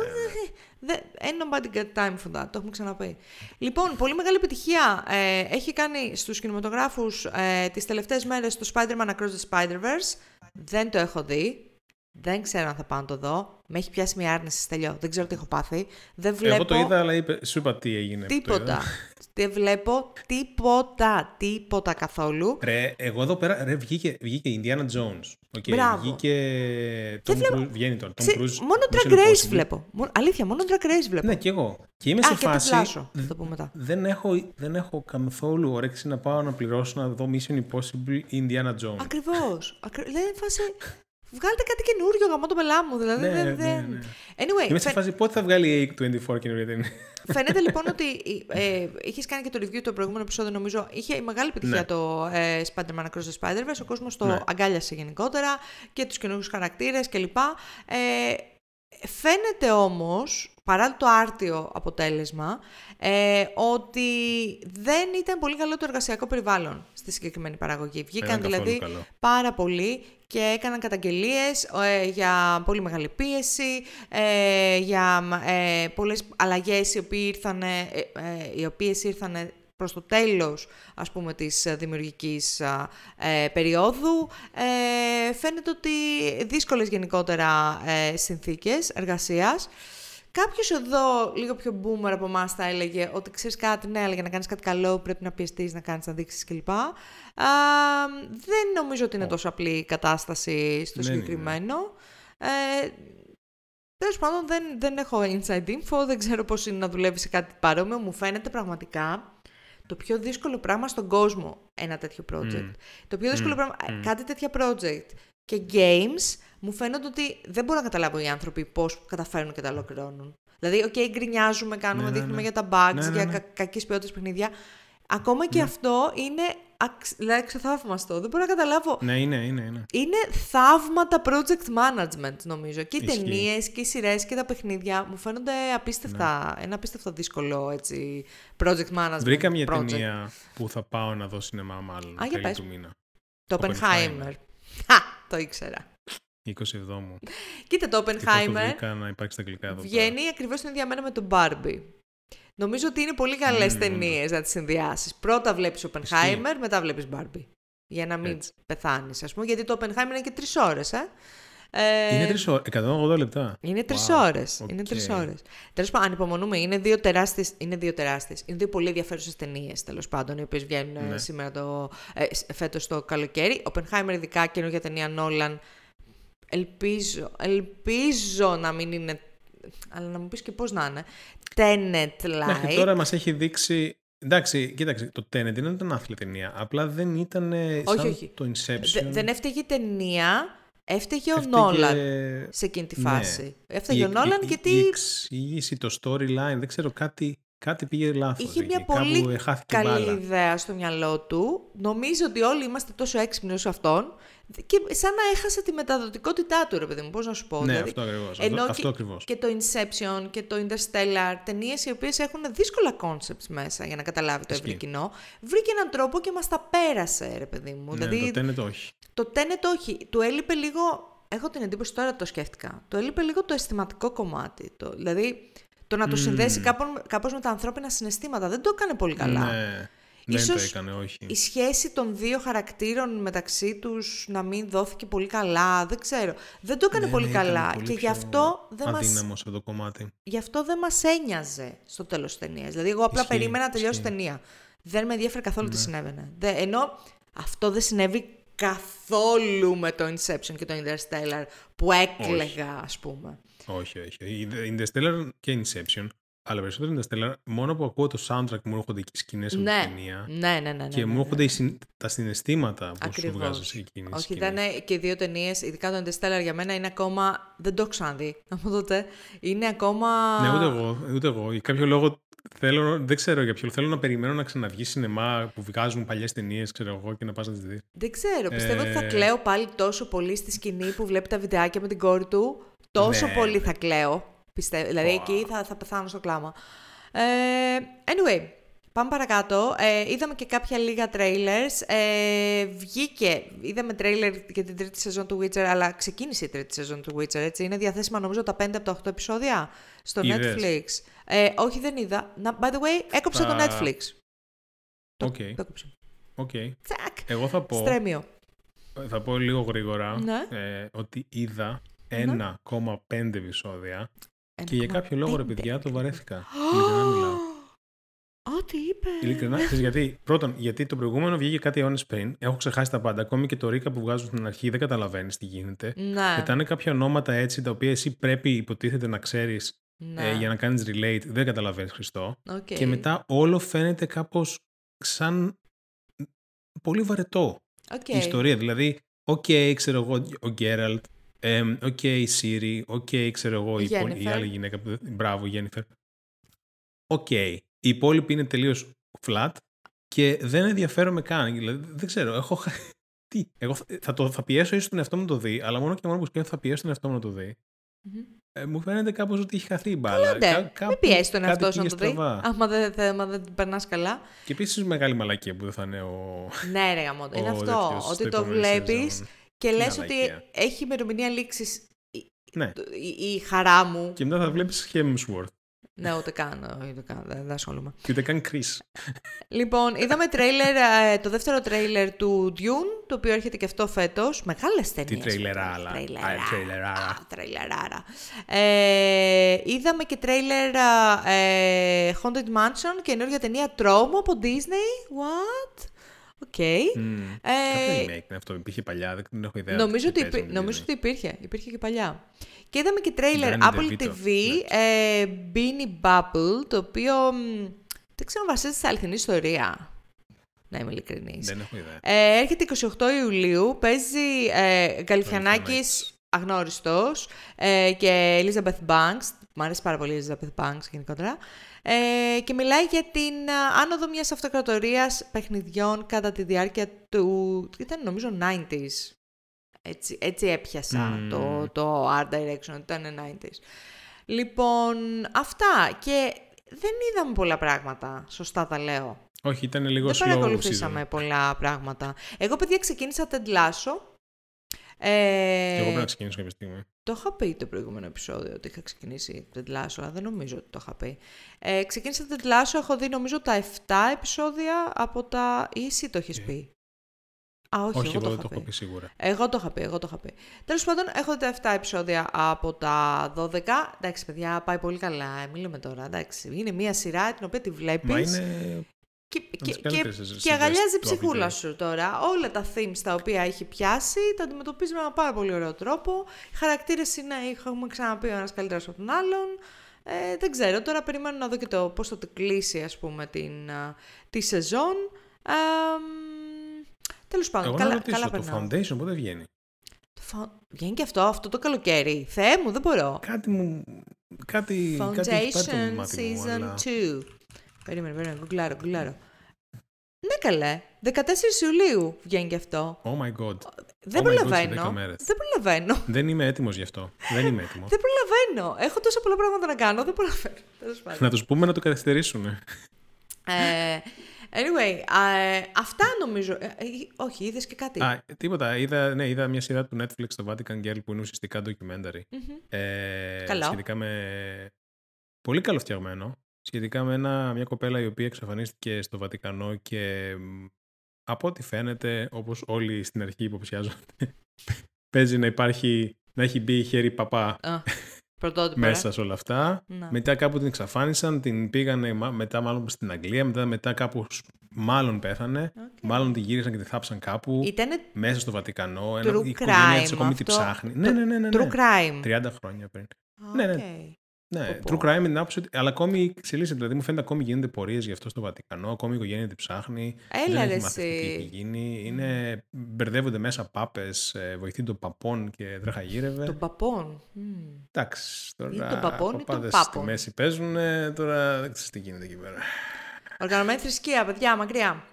ναι. Ain't nobody got time for that. Το έχουμε ξαναπεί. Λοιπόν, πολύ μεγάλη επιτυχία ε, έχει κάνει στους κινηματογράφους ε, τις τελευταίες μέρες το Spider-Man Across the Spider-Verse. Δεν το έχω δει. Δεν ξέρω αν θα πάω να το δω. Με έχει πιάσει μια άρνηση τελειώ. Δεν ξέρω τι έχω πάθει. Δεν βλέπω... Εγώ το είδα, αλλά είπε, σου είπα τι έγινε. Τίποτα. Δεν βλέπω τίποτα. Τίποτα καθόλου. Ρε, εγώ εδώ πέρα ρε, βγήκε, βγήκε η Indiana Jones. Okay, Μπράβο. Βγήκε. Tom βλέπω... Cruise, βγαίνει τώρα. Tom Cruise, μόνο Drag Race βλέπω. Αλήθεια, μόνο Drag Race βλέπω. Ναι, και εγώ. Και είμαι Α, σε και φάση. Πλάσω, θα το πω μετά. Δεν έχω, δεν έχω καθόλου όρεξη να πάω να πληρώσω να δω Mission Impossible Indiana Jones. Ακριβώς. Ακρι... Δηλαδή, φάση. Βγάλετε κάτι καινούριο γαμό το πελά μου. Δηλαδή, ναι, δεν, ναι, ναι. Anyway, Είμαι σε φάση πότε θα βγάλει η A24 καινούργια ταινία; Φαίνεται λοιπόν ότι ε, είχες κάνει και το review το προηγούμενο επεισόδιο, νομίζω. Είχε μεγάλη επιτυχία ναι. το ε, Spider-Man Across the Spider-Verse. Ο κόσμος το ναι. αγκάλιασε γενικότερα και τους καινούριους χαρακτήρες κλπ. Ε, φαίνεται όμως, παρά το άρτιο αποτέλεσμα, ε, ότι δεν ήταν πολύ καλό το εργασιακό περιβάλλον στη συγκεκριμένη παραγωγή. Βγήκαν δηλαδή πάρα πολύ και έκαναν καταγγελίες ε, για πολύ μεγάλη πίεση, ε, για ε, πολλές αλλαγές οι, οποίες ήρθαν, ε, οι οποίες ήρθαν προς το τέλος, ας πούμε, της δημιουργικής περίοδου. φαίνεται ότι δύσκολες γενικότερα συνθήκες εργασίας. Κάποιος εδώ, λίγο πιο boomer από εμάς, θα έλεγε ότι ξέρεις κάτι, ναι, αλλά για να κάνεις κάτι καλό πρέπει να πιεστείς, να κάνεις να δείξει κλπ. δεν νομίζω ότι είναι τόσο απλή η κατάσταση στο συγκεκριμένο. Ε, Τέλος πάντων, δεν, δεν έχω inside info, δεν ξέρω πώς είναι να δουλεύει σε κάτι παρόμοιο. Μου φαίνεται πραγματικά το πιο δύσκολο πράγμα στον κόσμο ένα τέτοιο project. Το πιο δύσκολο πράγμα, κάτι τέτοια project και games μου φαίνεται ότι δεν μπορώ να καταλάβω οι άνθρωποι πώς καταφέρνουν και τα ολοκληρώνουν. Δηλαδή, OK, okay, γκρινιάζουμε, κάνουμε, ναι, ναι δείχνουμε ναι. για τα bugs, ναι, για κα, κακή ποιότητα παιχνίδια. Ακόμα και αυτό είναι δηλαδή, ξεθαύμαστο. Δεν μπορώ να καταλάβω. Ναι, είναι, είναι. Είναι, είναι θαύματα project management, νομίζω. Και οι ταινίες και οι σειρές και τα παιχνίδια μου φαίνονται απίστευτα. Ένα απίστευτο δύσκολο έτσι, project management. Βρήκα μια project. ταινία που θα πάω να δω σινεμά, μάλλον. Α, τέλη του μήνα. Το Oppenheimer. Χα, το ήξερα. 27μου. Κοίτα το Oppenheimer. Και να υπάρξει στα αγγλικά εδώ. Βγαίνει ακριβώς την ίδια μέρα με τον Barbie. Νομίζω ότι είναι πολύ καλές mm, ταινίες να τις συνδυάσεις. Πρώτα βλέπεις Oppenheimer, μετά βλέπεις Barbie. Για να μην πεθάνεις, ας πούμε. Γιατί το Oppenheimer είναι και τρεις ώρες, ε. Ε, Είναι τρεις ώρες, 180 λεπτά. Είναι τρεις Wow, ώρες. Είναι οκ. τρεις ώρες. Τέλος πάντων, ανυπομονούμε. Είναι δύο τεράστιες. Είναι δύο τεράστιες. Είναι δύο πολύ ενδιαφέρουσες ταινίες, τέλος πάντων, οι οποίες βγαίνουν ε, Ναι. σήμερα το. Ε, φέτος το καλοκαίρι. Oppenheimer, ειδικά καινούργια ταινία Νόλαν. Ελπίζω, ελπίζω να μην είναι. Αλλά να μου πεις και πώς να είναι. Tenet Μέχρι like. τώρα μας έχει δείξει... Εντάξει, κοίταξε, το Tenet δεν ήταν άθλια ταινία. Απλά δεν ήταν ε, σαν Όχι, όχι. το Inception. Δε- δεν έφταιγε η ταινία, έφταιγε ο Έφταιγε- Νόλαν σε εκείνη τη Ναι. φάση. Έφταιγε Η- ο Νόλαν η- γιατί Η εξήγηση, το storyline, δεν ξέρω, κάτι, κάτι πήγε λάθος. Είχε εκεί. μια Κάπου πολύ ε, χάθηκε καλή μπάλα. ιδέα στο μυαλό του. Νομίζω ότι όλοι είμαστε τόσο έξυπνοι όσο αυτόν. Και σαν να έχασε τη μεταδοτικότητά του, ρε παιδί μου, πώς να σου πω. Ναι, δηλαδή, αυτό ακριβώς. ενώ Αυτό, και- αυτό ακριβώς. Και το Inception και το Interstellar, ταινίες οι οποίες έχουν δύσκολα concepts μέσα για να καταλάβει το ευρύ Ισχύει. κοινό, βρήκε έναν τρόπο και μας τα πέρασε, ρε παιδί μου. Ναι, δηλαδή, το Tenet όχι. το Tenet όχι. Του έλειπε λίγο. Έχω την εντύπωση τώρα το σκέφτηκα. Του έλειπε λίγο το αισθηματικό κομμάτι. Το, δηλαδή το να το συνδέσει κάπως, κάπως με τα ανθρώπινα συναισθήματα. Δεν το έκανε πολύ καλά. Ναι, δεν Ίσως το έκανε, όχι. Η σχέση των δύο χαρακτήρων μεταξύ τους να μην δόθηκε πολύ καλά. Δεν ξέρω. Δεν το έκανε Ναι, πολύ ναι, ήταν καλά. πολύ και γι' πιο αυτό δεν μας Αδύναμο σε αυτό το κομμάτι. Γι' αυτό δεν μας ένοιαζε στο τέλος της ταινίας. Δηλαδή, εγώ απλά Ισχύει, περίμενα να τελειώσει η ισχύει. ταινία. Δεν με ενδιαφέρει καθόλου Ναι. τι συνέβαινε. Δε, ενώ αυτό δεν συνέβη καθόλου με το Inception και το Interstellar που έκλεγα, ας πούμε. Όχι, όχι. Η Interstellar και Inception, αλλά περισσότερο Interstellar, μόνο που ακούω το soundtrack μου έρχονται και οι σκηνές από Ναι. την ταινία. Ναι, ναι, ναι. ναι, Και ναι, μου ναι. έρχονται οι συν- τα συναισθήματα που σου Ακριβώς. βγάζει σε εκείνη τη Όχι, σκηνή. ήταν και οι δύο ταινίες, ειδικά το Interstellar για μένα είναι ακόμα. Δεν το έχω ξαναδεί από τότε. Είναι ακόμα. Ναι, ούτε εγώ. Ούτε εγώ. Για κάποιο λόγο θέλω, δεν ξέρω για ποιο λόγο. Θέλω να περιμένω να ξαναβγεί σινεμά που βγάζουν παλιές ταινίες, ξέρω εγώ, και να πας να τις δεις. Δεν ξέρω. Πιστεύω ότι θα Ε, κλαίω πάλι τόσο πολύ στη σκηνή που βλέπει τα βιντεάκια με την κόρη του. Τόσο Ναι, πολύ ναι. θα κλαίω. Πιστεύω. Δηλαδή εκεί θα, θα πεθάνω στο κλάμα. Ε, anyway, πάμε παρακάτω. Ε, είδαμε και κάποια λίγα trailers. Ε, βγήκε, είδαμε trailer για την τρίτη σεζόν του Witcher, αλλά ξεκίνησε η τρίτη σεζόν του Witcher, έτσι. Είναι διαθέσιμα νομίζω τα 5 από τα 8 επεισόδια στο Είδες; Netflix. Ε, όχι, δεν είδα. Να, by the way, έκοψε το Τα- Netflix. Το- Οκ. Το έκοψε. Οκ. Τσακ! Εγώ θα πω, Stremio. θα πω λίγο γρήγορα Ναι. ε, ότι είδα 1,5 επεισόδια και για 1,5. κάποιο λόγο, ρε παιδιά, το βαρέθηκα. Ειλικρινά μιλάω. Ό,τι είπε. Ειλικρινά, ξέρεις γιατί; Πρώτον, γιατί το προηγούμενο βγήκε κάτι αιώνες πριν. Έχω ξεχάσει τα πάντα. Ακόμη και το recap που βγάζουν στην αρχή δεν καταλαβαίνεις τι γίνεται. Ναι. Μετά είναι κάποια ονόματα έτσι τα οποία εσύ πρέπει υποτίθεται να ξέρεις ναι. ε, για να κάνεις relate. Δεν καταλαβαίνεις Χριστό. Οκ. Και μετά όλο φαίνεται κάπως σαν πολύ βαρετό Οκ. η ιστορία. Δηλαδή, οκ, ξέρω εγώ, ο Γκέραλτ, εμ, οκ, η Σίρι, οκ, ξέρω εγώ, η, υπόλοι- η Yennefer. άλλη γυναίκα, που δεν- μπράβο, η Yennefer. OK. Οι υπόλοιποι είναι τελείως flat και δεν ενδιαφέρομαι καν. Δηλαδή, δεν ξέρω, έχω. χα- Τι, εγώ θα, θα, το, θα πιέσω ίσως τον εαυτό μου να το δει, αλλά μόνο και μόνο που σκέφτομαι θα πιέσω τον εαυτό μου να το δει. Μμμ. Ε, μου φαίνεται κάπως ότι έχει χαθεί η μπάλα. Άντε, Κα- μην κάπου πιέσεις τον κάτι εαυτό σου να πήγε το δει. στραβά. Άμα δεν, θε- άμα δεν περνάς καλά. Και επίσης μεγάλη μαλακία που δεν θα είναι ο. Ναι, ρε γαμώτο. Είναι ο αυτό. τέτοιος Ότι στο το επόμενη βλέπεις σεζόν. Και λες Μαλακία. ότι έχει ημερομηνία λήξης Ναι. η, η χαρά μου. Και μετά θα βλέπεις Hemsworth. ναι, ούτε καν. όχι, ούτε καν. Δεν, δεν ασχολούμαι. Και ούτε καν Chris. Λοιπόν, είδαμε τρέιλερ, ε, το δεύτερο τρέιλερ του Dune, το οποίο έρχεται και αυτό φέτος. Μεγάλες ταινίες. Τι τρέιλεράλα. Α, τρέιλεράρα. Α, τρέιλεράρα. Ε, είδαμε και τρέιλερ ε, Haunted Mansion, καινούργια ταινία Τρόμο από Disney. What? OK. Μμμ. Ε, Κάποιο remake είναι αυτό. Υπήρχε παλιά, δεν δεν έχω ιδέα. Νομίζω, τι ότι, παίζει υπή- με νομίζω Disney. ότι υπήρχε. Υπήρχε και παλιά. Και είδαμε και τρέιλερ Danny Apple DeVito, TV, ναι. ε, Beanie Bubble, το οποίο μ, δεν ξέρω αν βασίζεται σε αληθινή ιστορία. Να είμαι ειλικρινής. Δεν έχω ιδέα. Ε, έρχεται 28 Ιουλίου, παίζει ε, Γκαλιφιανάκης Γαλιφιανάκης. αγνώριστος ε, και Elizabeth Banks. Μ' αρέσει πάρα πολύ η Elizabeth Banks γενικότερα. Ε, και μιλάει για την α, άνοδο μιας αυτοκρατορίας παιχνιδιών κατά τη διάρκεια του... ήταν νομίζω 90s. Έτσι, έτσι έπιασα Μμμ. το, το art direction, ήταν 90s. Λοιπόν, αυτά. Και δεν είδαμε πολλά πράγματα, σωστά τα λέω. Όχι, ήταν λίγο Δεν slow παρακολουθήσαμε season. πολλά πράγματα. Εγώ, παιδιά, ξεκίνησα Ted Lasso. Ε, Και εγώ πρέπει να ξεκινήσω κάποια στιγμή. το είχα πει το προηγούμενο επεισόδιο ότι είχα ξεκινήσει Ted Lasso, αλλά δεν νομίζω ότι το είχα πει. Ε, ξεκίνησα Ted Lasso, έχω δει νομίζω τα 7 επεισόδια από τα... ή εσύ το έχεις Ε. πει; Α, όχι, Όχι, εγώ, εγώ το δεν είχα το πει. έχω πει σίγουρα. Εγώ το είχα πει, εγώ το είχα πει. Τέλος πάντων, έχω τα 7 επεισόδια από τα 12. Εντάξει, παιδιά, πάει πολύ καλά. Ε, μην λέμε τώρα. Εντάξει. Είναι μια σειρά την οποία τη βλέπεις. Μα είναι. Και, τις και, και, καλύτερες σειρές και αγαλιάζει η του ψυχούλα Apple TV. σου τώρα. Όλα τα themes τα οποία έχει πιάσει τα αντιμετωπίζει με ένα πάρα πολύ ωραίο τρόπο. Οι χαρακτήρες είναι, έχουμε ξαναπεί, ο ένας καλύτερος από τον άλλον. Ε, δεν ξέρω, τώρα περιμένω να δω και το πώς θα το κλείσει, ας πούμε, την, α, τη σεζόν. Ε, μ, τέλος πάντων, Εγώ καλά, να ρωτήσω, καλά το περνάω. foundation πότε βγαίνει; Το φα- Βγαίνει και αυτό, αυτό το καλοκαίρι. Θεέ μου, δεν μπορώ. Κάτι μου. Κάτι, κάτι έχει πάρει το Foundation μάτι μου, Season αλλά... 2. Περίμενε, περίμενε, γκουγκλάρω, γκουγκλάρω. Ναι καλέ, 14 Ιουλίου βγαίνει και αυτό. Oh my god. Δεν Oh my God, σε προλαβαίνω. 10 μέρες. Δεν προλαβαίνω. Δεν είμαι έτοιμος γι' αυτό. Δεν είμαι έτοιμος. Δεν προλαβαίνω. Έχω τόσα πολλά πράγματα να κάνω. Δεν προλαβαίνω. Τέλος πάντων. να τους πούμε να το καθυστερήσουν. Ε, anyway, α, ε, αυτά νομίζω. Ε, ε, όχι, είδες και κάτι. Α, τίποτα. Είδα, ναι, είδα μια σειρά του Netflix, το Vatican Girl, που είναι ουσιαστικά documentary. Μμμ. Ε, Καλό. Σχετικά με... Πολύ καλοφτιαγμένο. Σχετικά με ένα, μια κοπέλα η οποία εξαφανίστηκε στο Βατικανό και μ, από ό,τι φαίνεται, όπως όλοι στην αρχή υποψιάζονται, παίζει να υπάρχει, να έχει μπει χέρι παπά Α, πρωτότυπο. ε. μέσα σε όλα αυτά. Να. Μετά κάπου την εξαφάνισαν, την πήγανε μα- μετά μάλλον στην Αγγλία, μετά, μετά κάπου σ- μάλλον πέθανε, Οκ. μάλλον την γύρισαν και τη θάψαν κάπου Ήτανε μέσα στο Βατικανό. true η οικογένεια της crime ακόμη τη αυτό; ψάχνει. Ναι, ναι, ναι, ναι, true ναι. crime. 30 χρόνια πριν. Α, ναι, ναι. Οκ. Ναι, Πω, true πω. crime με την άποψη ότι. Αλλά ακόμη εξελίσσεται. Δηλαδή μου φαίνεται ακόμη γίνονται πορείες γι' αυτό στο Βατικανό. Ακόμη η οικογένεια την ψάχνει. Έλα, δεν ρε, έχει μάθει τι εσύ. έχει γίνει. Είναι, μπερδεύονται μέσα πάπες, βοηθοί των παπών και τρέχα γύρευε. Των παπών. Μμ. Εντάξει, τώρα. Ή των παπών ή των παπάδες πάπων; Στη μέση παίζουν. Τώρα δεν ξέρω τι γίνεται εκεί πέρα. Οργανωμένη θρησκεία, παιδιά, μακριά.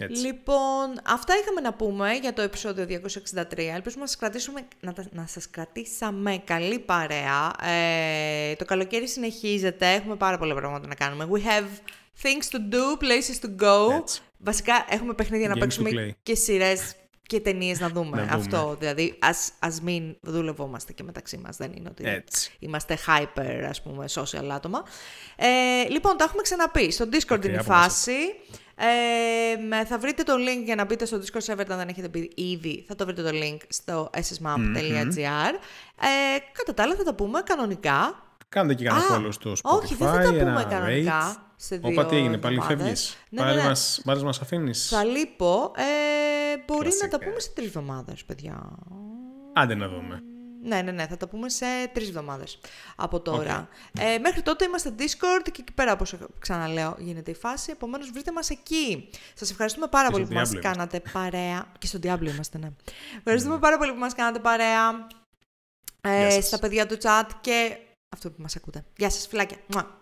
Έτσι. Λοιπόν, αυτά είχαμε να πούμε για το επεισόδιο 263. Ελπίζουμε να σας, κρατήσουμε, να, τα- να σας κρατήσαμε καλή παρέα. Ε, το καλοκαίρι συνεχίζεται, έχουμε πάρα πολλά πράγματα να κάνουμε. We have things to do, places to go. Έτσι. Βασικά έχουμε παιχνίδια να Games to παίξουμε play. και σειρές και ταινίες να δούμε. Να δούμε. Αυτό, δηλαδή, ας, ας μην δουλευόμαστε και μεταξύ μας. Δεν είναι ότι Έτσι. είμαστε hyper, ας πούμε, social άτομα. Ε, λοιπόν, τα έχουμε ξαναπεί. Στο Discord Μακριά είναι η από μας. Φάση. Ε, με- θα βρείτε το link για να μπείτε στο Discord server αν δεν έχετε μπει ήδη. Θα το βρείτε το link στο ssmap.gr. Ε, κατά τα άλλα θα τα πούμε κανονικά. Κάντε και κανένα Α, follow στο Spotify. όχι, δεν θα τα πούμε ένα κανονικά rate. σε δύο Όπα τι έγινε, πάλι εβδομάδες. φεύγεις. Ναι, πάλι, ναι, ναι. Μας, πάλι μας αφήνεις. Θα λείπω. Ε, μπορεί να τα Κλασικά. πούμε σε τρεις εβδομάδες, παιδιά. Άντε να δούμε. Ναι, ναι, ναι, θα τα πούμε σε τρεις εβδομάδες από τώρα. Ε, μέχρι τότε είμαστε Discord και εκεί πέρα, όπως ξαναλέω, γίνεται η φάση. Επομένως, βρείτε μας εκεί. Σας ευχαριστούμε πάρα Και πολύ στο που μας Diablo είμαστε. κάνατε παρέα. Και στο Diablo είμαστε, ναι. Ευχαριστούμε πάρα πολύ που μας κάνατε παρέα. Γεια Ε, σας. στα παιδιά του chat και αυτό που μας ακούτε. Γεια σας, φιλάκια. Μουα.